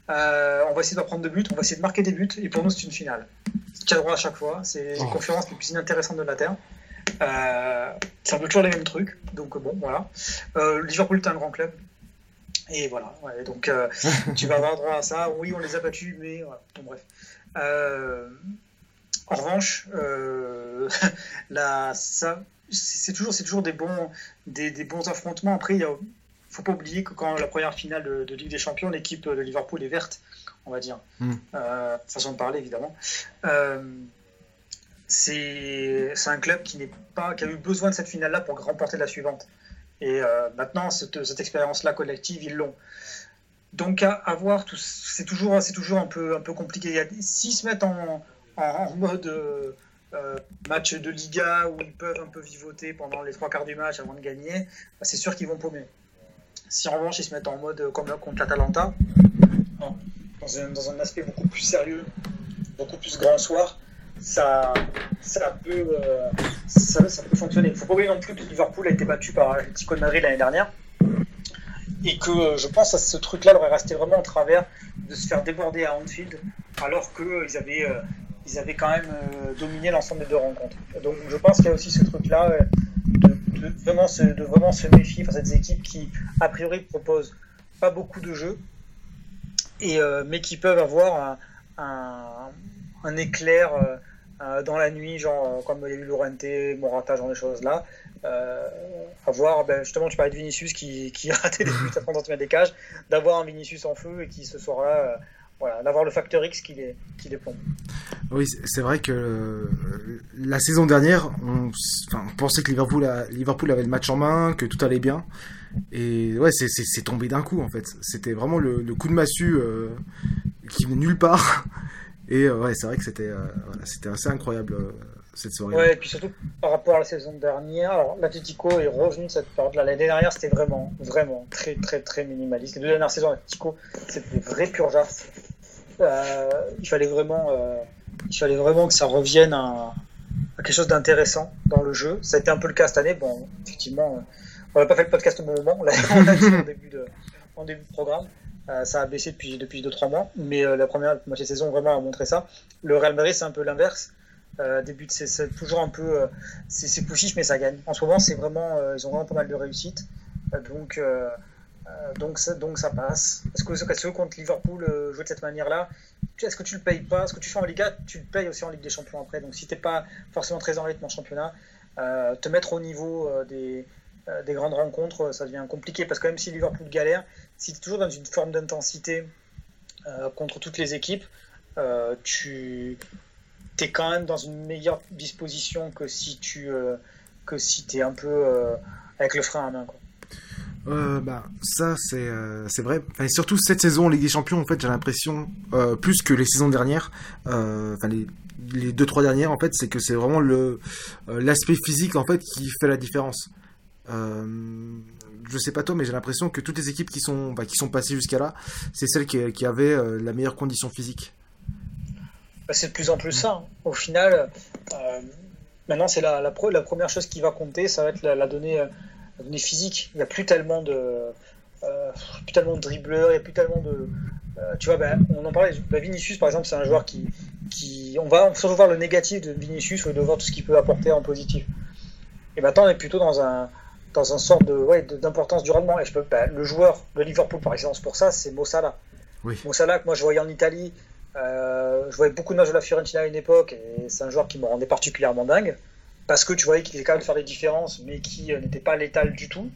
Euh, on va essayer de prendre de buts. On va essayer de marquer des buts. Et pour nous, c'est une finale. C'est droit à chaque fois. C'est les oh. conférences les plus inintéressantes de la Terre. Euh, c'est un peu toujours les mêmes trucs. Donc, bon, voilà. Euh, Liverpool est un grand club. Et voilà. donc, euh, tu vas avoir droit à ça. Oui, on les a battus, mais voilà. bref. en revanche, la, ça, c'est toujours, toujours des bons, des, bons affrontements. Après, il ne faut pas oublier que quand la première finale de, Ligue des Champions, l'équipe de Liverpool est verte, on va dire, mm. euh, façon de parler évidemment. Euh, c'est un club qui pas, qui a eu besoin de cette finale-là pour remporter la suivante. Et euh, maintenant, cette, cette expérience-là collective, ils l'ont. Donc à, voir, c'est toujours, toujours un peu, un peu compliqué. S'ils se mettent en, en mode euh, match de Liga où ils peuvent un peu vivoter pendant les trois quarts du match avant de gagner, bah, c'est sûr qu'ils vont paumer. Si en revanche ils se mettent en mode comme contre l'Atalanta, dans un, dans un aspect beaucoup plus sérieux, beaucoup plus grand soir, ça, ça, peut, euh, ça, peut fonctionner. Il ne faut pas oublier non plus que Liverpool a été battu par Atletico de Madrid l'année dernière et que euh, je pense à ce truc-là leur est resté vraiment en travers de se faire déborder à Anfield alors qu'ils avaient avaient quand même euh, dominé l'ensemble des deux rencontres. Donc je pense qu'il y a aussi ce truc-là euh, de, vraiment se, de vraiment se méfier face à des équipes qui, a priori, proposent pas beaucoup de jeux, et, euh, mais qui peuvent avoir un, un, éclair dans la nuit, genre comme il y a eu Lorente, Morata, genre des choses-là. à voir, ben, justement, tu parlais de Vinicius qui, qui a raté des buts à 30 cm des cages, d'avoir un Vinicius en feu et qui ce soir-là voilà, d'avoir le facteur X qui les, qui les plombe. Oui, c'est vrai que euh, la saison dernière, on, pensait que Liverpool, Liverpool avait le match en main, que tout allait bien. Et ouais, c'est tombé d'un coup en fait. C'était vraiment le, coup de massue euh, qui venait nulle part. Et euh, ouais, c'est vrai que c'était c'était assez incroyable cette soirée. Ouais, et puis surtout par rapport à la saison dernière, alors l'Atletico est revenu de cette période-là. L'année dernière, c'était vraiment, vraiment très, très, très minimaliste. Les deux dernières saisons, l'Atletico, c'était des vrais purgeards. Euh, il fallait vraiment, euh, il fallait vraiment que ça revienne à, quelque chose d'intéressant dans le jeu. Ça a été un peu le cas cette année. Bon, effectivement, On n'a pas fait le podcast au bon moment, on l'a dit en début de, en début de programme. Euh, ça a baissé depuis depuis deux trois mois, mais euh, la première moitié de saison vraiment a montré ça. Le Real Madrid c'est un peu l'inverse. Euh, début de c'est toujours un peu euh, c'est poussif mais ça gagne. En ce moment c'est vraiment euh, ils ont vraiment pas mal de réussite. Euh, donc euh, donc ça donc ça passe. Est-ce que que contre Liverpool jouer de cette manière-là, tu- est-ce que tu le payes pas? Ce que tu fais en Liga, tu le payes aussi en Ligue des Champions après. Donc si t'es pas forcément très en rythme en championnat, te mettre au niveau des des grandes rencontres, ça devient compliqué parce que même si Liverpool galère, si tu es toujours dans une forme d'intensité contre toutes les équipes, euh, tu es quand même dans une meilleure disposition que si tu euh, que si es un peu euh, avec le frein à main. Euh, bah, ça, c'est euh, vrai. Enfin, surtout, cette saison Ligue des Champions, en fait, j'ai l'impression, plus que les saisons dernières, enfin, les, les deux, trois dernières, en fait, c'est que c'est vraiment l'aspect physique, en fait, qui fait la différence. Je sais pas toi, mais j'ai l'impression que toutes les équipes qui sont, bah, qui sont passées jusqu'à là, c'est celles qui, avaient la meilleure condition physique. Bah, c'est de plus en plus ça. hein. Au final, euh, maintenant, c'est la, la, pro- la première chose qui va compter, ça va être la, la donnée, euh, donnée physique. Il n'y a plus tellement de, euh, plus tellement de dribbleurs, il n'y a plus tellement de. euh, tu vois, ben, on en parlait. bah, Vinicius, par exemple, c'est un joueur qui, qui. On va surtout voir le négatif de Vinicius au lieu de voir tout ce qu'il peut apporter en positif. Et maintenant, on est plutôt dans un dans un sort de ouais, d'importance du rendement. Et je peux, bah, le joueur de Liverpool, par exemple, pour ça, c'est Mo Salah. Oui. Mo Salah, que moi je voyais en Italie, je voyais beaucoup de matchs de la Fiorentina à une époque, et c'est un joueur qui me rendait particulièrement dingue, parce que tu voyais qu'il était capable de faire des différences, mais qui euh, n'était pas létal du tout.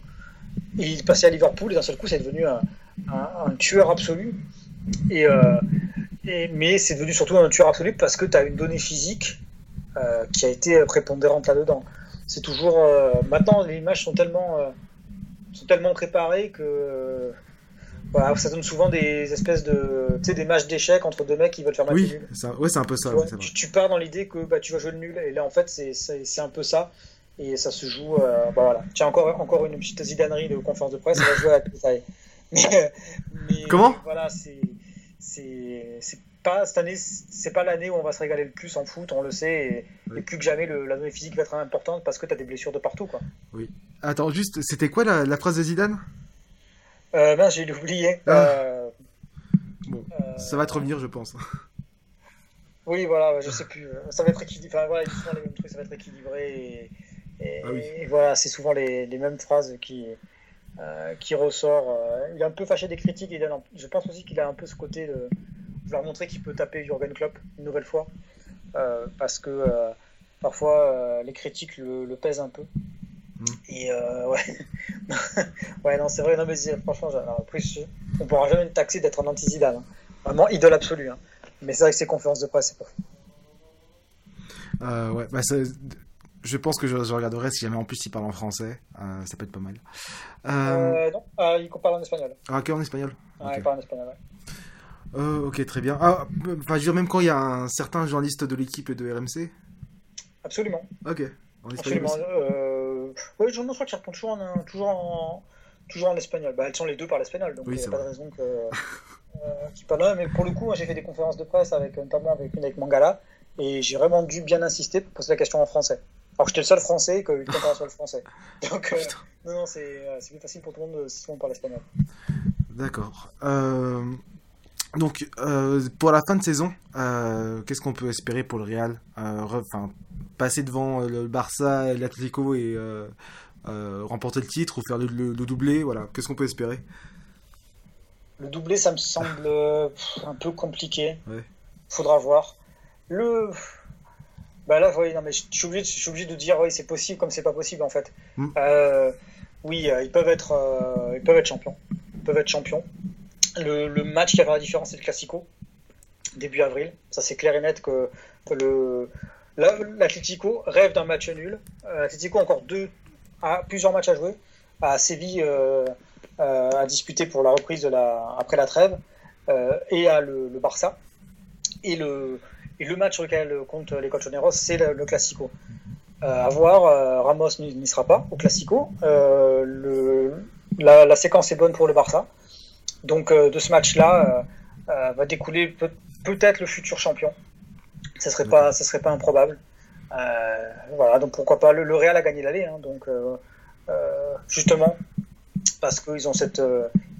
Et il passait à Liverpool, et d'un seul coup, c'est devenu un, tueur absolu. Euh, et- mais c'est devenu surtout un tueur absolu parce que tu as une donnée physique euh, qui a été prépondérante là-dedans. C'est toujours. euh, maintenant, les images sont tellement, euh, sont tellement préparées que. Voilà, ça donne souvent des espèces de. Tu sais, des matchs d'échecs entre deux mecs qui veulent faire match Oui, nul. ça, ouais, c'est un peu ça. Tu, vois, pars dans l'idée que bah, tu vas jouer le nul, et là en fait c'est- un peu ça, et ça se joue. euh, bah, voilà. Tiens, encore, encore une petite zidanerie de conférence de presse, on va jouer à la. Mais, mais Comment? Voilà, c'est c'est pas cette année, c'est pas l'année où on va se régaler le plus en foot, on le sait, et, Oui. et plus que jamais le, la donnée physique va être importante parce que tu as des blessures de partout. Quoi. Attends, juste, c'était quoi la, la phrase de Zidane? Euh, mince, j'ai oublié. Ah. Euh, Bon, euh, ça va te revenir, je pense. Oui, voilà, je sais plus. Ça va être équilibré. Enfin, voilà, font les mêmes trucs, ça va être équilibré. Et, et- Ah oui. et voilà, c'est souvent les, les mêmes phrases qui, euh, qui ressort. euh. Il est un peu fâché des critiques. Il a, je pense aussi qu'il a un peu ce côté de vouloir montrer qu'il peut taper Jurgen Klopp une nouvelle fois. Euh, parce que euh, parfois, euh, les critiques le, le pèsent un peu. Mm. Et euh, ouais. ouais, non, c'est vrai. Non, mais franchement, alors, je- on pourra jamais me taxer d'être un anti-Zidane. hein. Vraiment idole absolue. hein. Mais c'est vrai que ces conférences de presse, c'est pas Euh, ouais, bah, je pense que je, je regarderai si jamais en plus il parle en français. Euh, ça peut être pas mal. Euh, non, il parle en espagnol. ah, ok, en espagnol. Ouais. Il parle en espagnol, ouais. Ok, très bien. Ah, enfin, je veux dire, même quand il y a un certain journaliste de l'équipe et de RMC. Absolument. Ok, en espagnol Absolument. Aussi. Euh... Ouais, je, crois qu'il répond toujours en, toujours en, toujours en espagnol. Bah, elles sont les deux par l'espagnol, donc il Oui, n'y a c'est pas vrai. de raison que, euh, qu'ils là. Mais pour le coup, j'ai fait des conférences de presse, avec, notamment avec une avec Mangala, et j'ai vraiment dû bien insister pour poser la question en français. Alors que j'étais le seul français et que le le français. Donc, euh, non, non, c'est euh, c'est plus facile pour tout le monde si monde parle espagnol. D'accord. Euh, donc, euh, pour la fin de saison, euh, qu'est-ce qu'on peut espérer pour le Real Euh, re- Enfin, passer devant euh, le Barça et l'Atlético et euh, euh, remporter le titre ou faire le, le- le doublé, voilà. Qu'est-ce qu'on peut espérer? Le doublé, ça me semble un peu compliqué. Ouais. Faudra voir. Le. Bah là, oui, non, mais je suis obligé, de- obligé dire, oui, c'est possible comme c'est pas possible en fait. Mm. Euh, oui, euh, ils peuvent être, euh, ils peuvent être champions. Ils peuvent être champions. Le, le match qui va faire la différence, c'est le Classico, début avril. Ça, c'est clair et net que, le l'Atlético rêve d'un match nul. Euh, L'Atlético a encore deux, plusieurs matchs à jouer. À Séville, euh, euh, à disputer pour la reprise de la, après la trêve, et à le, Barça. Et le, et le match sur lequel compte les Colchoneros, c'est le, le Classico. À voir, Ramos n'y sera pas au Classico. La, séquence est bonne pour le Barça. Donc de ce match-là va découler peut- peut-être le futur champion. Ce serait pas, ce serait pas improbable. Euh, voilà, donc pourquoi pas. Le, le Real a gagné l'aller, hein, donc euh, euh, justement, parce qu'ils ont cette,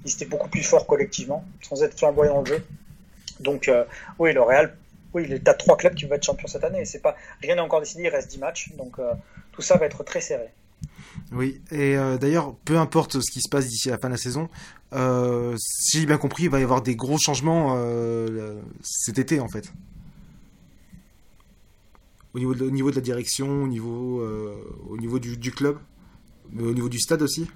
ils étaient beaucoup plus forts collectivement, sans être flamboyants dans le jeu. Donc, oui, le Real, oui, il a trois clubs qui vont être champions cette année. C'est pas, rien n'est encore décidé, il reste 10 matchs, donc tout ça va être très serré. Oui, et d'ailleurs, peu importe ce qui se passe d'ici la fin de la saison, si j'ai bien compris, il va y avoir des gros changements cet été en fait au niveau de, au niveau de la direction, au niveau, euh, au niveau du, du, club, mais au niveau du stade aussi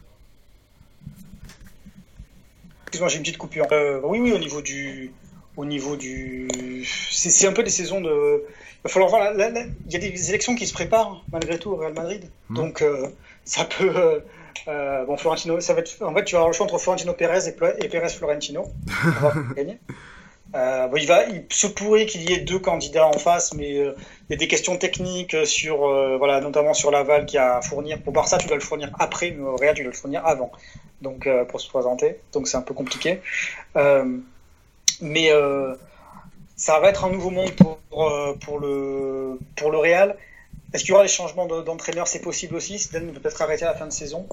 Excuse-moi, j'ai une petite coupure. Euh, oui, oui, au niveau du, au niveau du, c'est un peu des saisons de. Il va falloir voir. il y a des élections qui se préparent malgré tout au Real Madrid, mmh. donc euh, ça peut. Euh, bon, Florentino, ça va être. En fait, tu vas avoir le choix entre Florentino Pérez et, et Pérez Florentino. On va gagner. Euh, il, va, il se pourrait qu'il y ait deux candidats en face, mais euh, il y a des questions techniques sur, euh, voilà, notamment sur l'aval qui a à fournir. Pour Barça, tu dois le fournir après, mais au Real, tu dois le fournir avant. Donc, pour se présenter. Donc, c'est un peu compliqué. Mais ça va être un nouveau monde pour, pour, le, pour le Real. Est-ce qu'il y aura des changements d'entraîneur? C'est possible aussi. Zidane peut être arrêté à la fin de saison.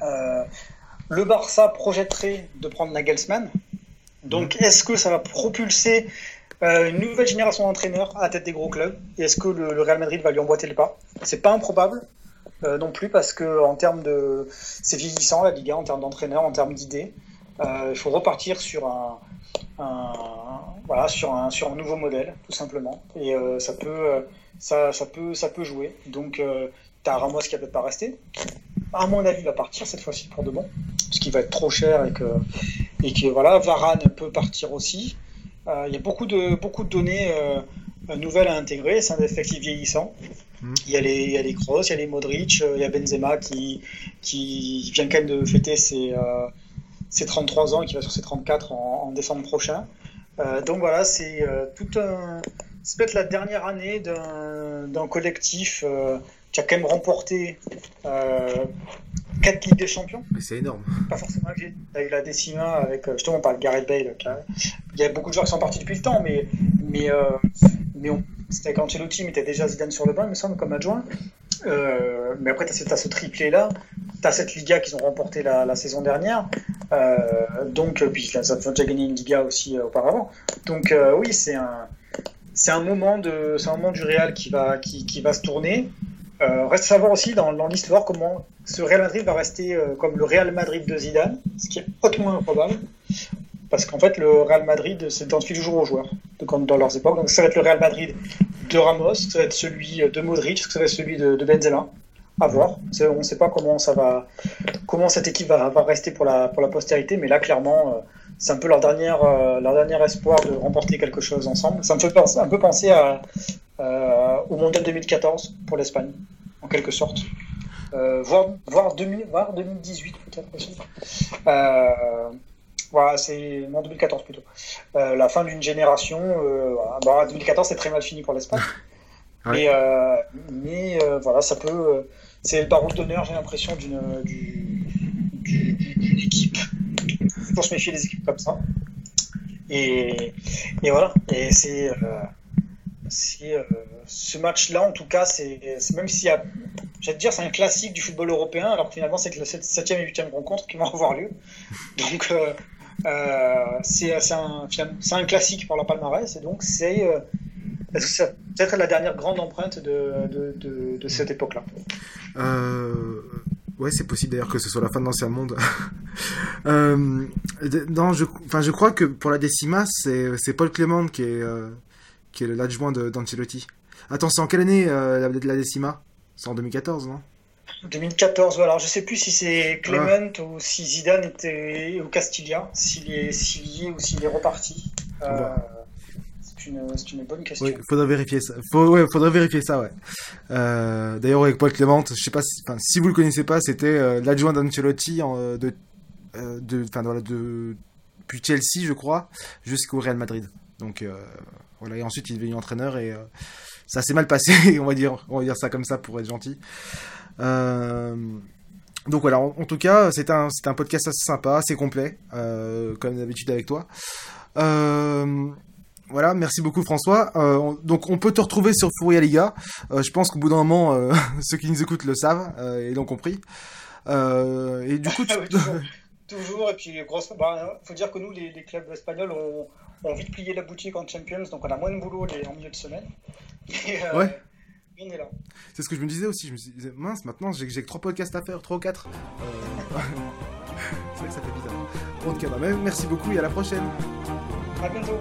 le Barça projetterait de prendre Nagelsmann. Donc, est-ce que ça va propulser euh, une nouvelle génération d'entraîneurs à tête des gros clubs? Et est-ce que le, Real Madrid va lui emboîter le pas? C'est pas improbable euh, non plus parce que en termes de, c'est vieillissant la Liga en termes d'entraîneurs, en termes d'idées. Euh, il faut repartir sur un, voilà, sur nouveau modèle tout simplement. Et ça peut, jouer. Donc, tu as Ramos qui va peut-être pas rester. À mon avis, va partir cette fois-ci pour de bon, parce qu'il va être trop cher et que et que voilà, Varane peut partir aussi. Euh, il y a beaucoup de, beaucoup de données euh, nouvelles à intégrer, c'est un effectif vieillissant. Mmh. Il, y a les, il y a les Kroos, il y a les Modric, euh, il y a Benzema qui, qui vient quand même de fêter ses, ses 33 ans et qui va sur ses 34 en, en décembre prochain. donc voilà, c'est tout un. C'est peut-être la dernière année d'un collectif qui a quand même remporté euh, 4 Ligues des Champions. Mais c'est énorme. Pas forcément Tu as eu la décima avec, euh, justement, on parle de Gareth Bale. Il y a beaucoup de joueurs qui sont partis depuis le temps, mais, mais, euh, mais c'était quand Ancelotti mettait déjà Zidane sur le banc, il me semble, comme adjoint. Euh, mais après, tu as, ce triplé-là. Tu as cette Liga qu'ils ont remporté la, la saison dernière. Euh, donc, puis ça a déjà gagné une Liga aussi auparavant. Donc, oui, c'est un, c'est un, moment de, un moment du Real qui va, qui, qui va se tourner. Euh, reste à savoir aussi dans, dans l'histoire comment ce Real Madrid va rester euh, comme le Real Madrid de Zidane, ce qui est hautement improbable. Parce qu'en fait, le Real Madrid s'identifie toujours aux joueurs, comme dans leurs époques. Donc ça va être le Real Madrid de Ramos, ça va être celui de Modric, ça va être celui de, de Benzema. À voir. On ne sait pas comment ça va, comment cette équipe va, va, rester pour la, pour la postérité, mais là, clairement, euh, c'est un peu leur dernière, euh, leur dernier espoir de remporter quelque chose ensemble. Ça me fait penser, un peu penser à, euh, au Mondial 2014 pour l'Espagne, en quelque sorte. Euh, voire, voire, 2000, voire 2018 peut-être aussi. Euh, voilà, c'est non 2014 plutôt. La fin d'une génération. Euh, voilà. Bah, 2014 c'est très mal fini pour l'Espagne. ouais. Mais, mais voilà, ça peut. c'est le barreau d'honneur, j'ai l'impression, d'une équipe. Faut se méfier des équipes comme ça. Et, voilà. Et c'est c'est euh, ce match-là, en tout cas, c'est même s'il y a, j'allais dire, c'est un classique du football européen, alors finalement, c'est que la 7 et 8 rencontre qui vont avoir lieu. Donc, euh, euh, c'est un, classique pour la palmarès, et donc c'est euh, peut-être la dernière grande empreinte de cette époque-là? Ouais, c'est possible d'ailleurs que ce soit la fin de l'ancien monde. euh, non, je, enfin, je crois que pour la décima, c'est Paul Clément qui est, qui est l'adjoint d'Ancelotti. Attends, c'est en quelle année euh, la, la décima? C'est en 2014, non? 2014, alors je sais plus si c'est Clement ah. ou si Zidane était au Castilla, s'il est, est ou s'il est reparti. Euh, une, une, bonne question. Oui, faudrait vérifier ça. Ouais, faudrait vérifier ça, ouais. Euh, D'ailleurs, avec Paul Clément, je sais pas si, si vous le connaissez pas, c'était euh, l'adjoint d'Ancelotti de, euh, de, voilà, de, puis Chelsea, je crois, jusqu'au Real Madrid. Donc, euh, voilà, et ensuite il est devenu entraîneur et euh, ça s'est mal passé, on va dire, on va dire ça comme ça pour être gentil. Euh, donc voilà, en, tout cas, c'est un, un podcast assez sympa, assez complet, euh, comme d'habitude avec toi. Euh, voilà, merci beaucoup François. Euh, donc on peut te retrouver sur Fouria Liga. Euh, je pense qu'au bout d'un moment, euh, ceux qui nous écoutent le savent et l'ont compris. Et du coup, tu... Ah oui, toujours, toujours, et puis grosse. Bah, faut dire que nous, les, les clubs espagnols, on, on vite plié la boutique en Champions, donc on a moins de boulot les, en milieu de semaine. Et, Ouais. On est là. c'est ce que je me disais aussi. Je me disais, mince, maintenant j'ai que trois podcasts à faire, trois ou quatre. C'est vrai que ça fait bizarre. En tout cas, bah, merci beaucoup et à la prochaine. À bientôt.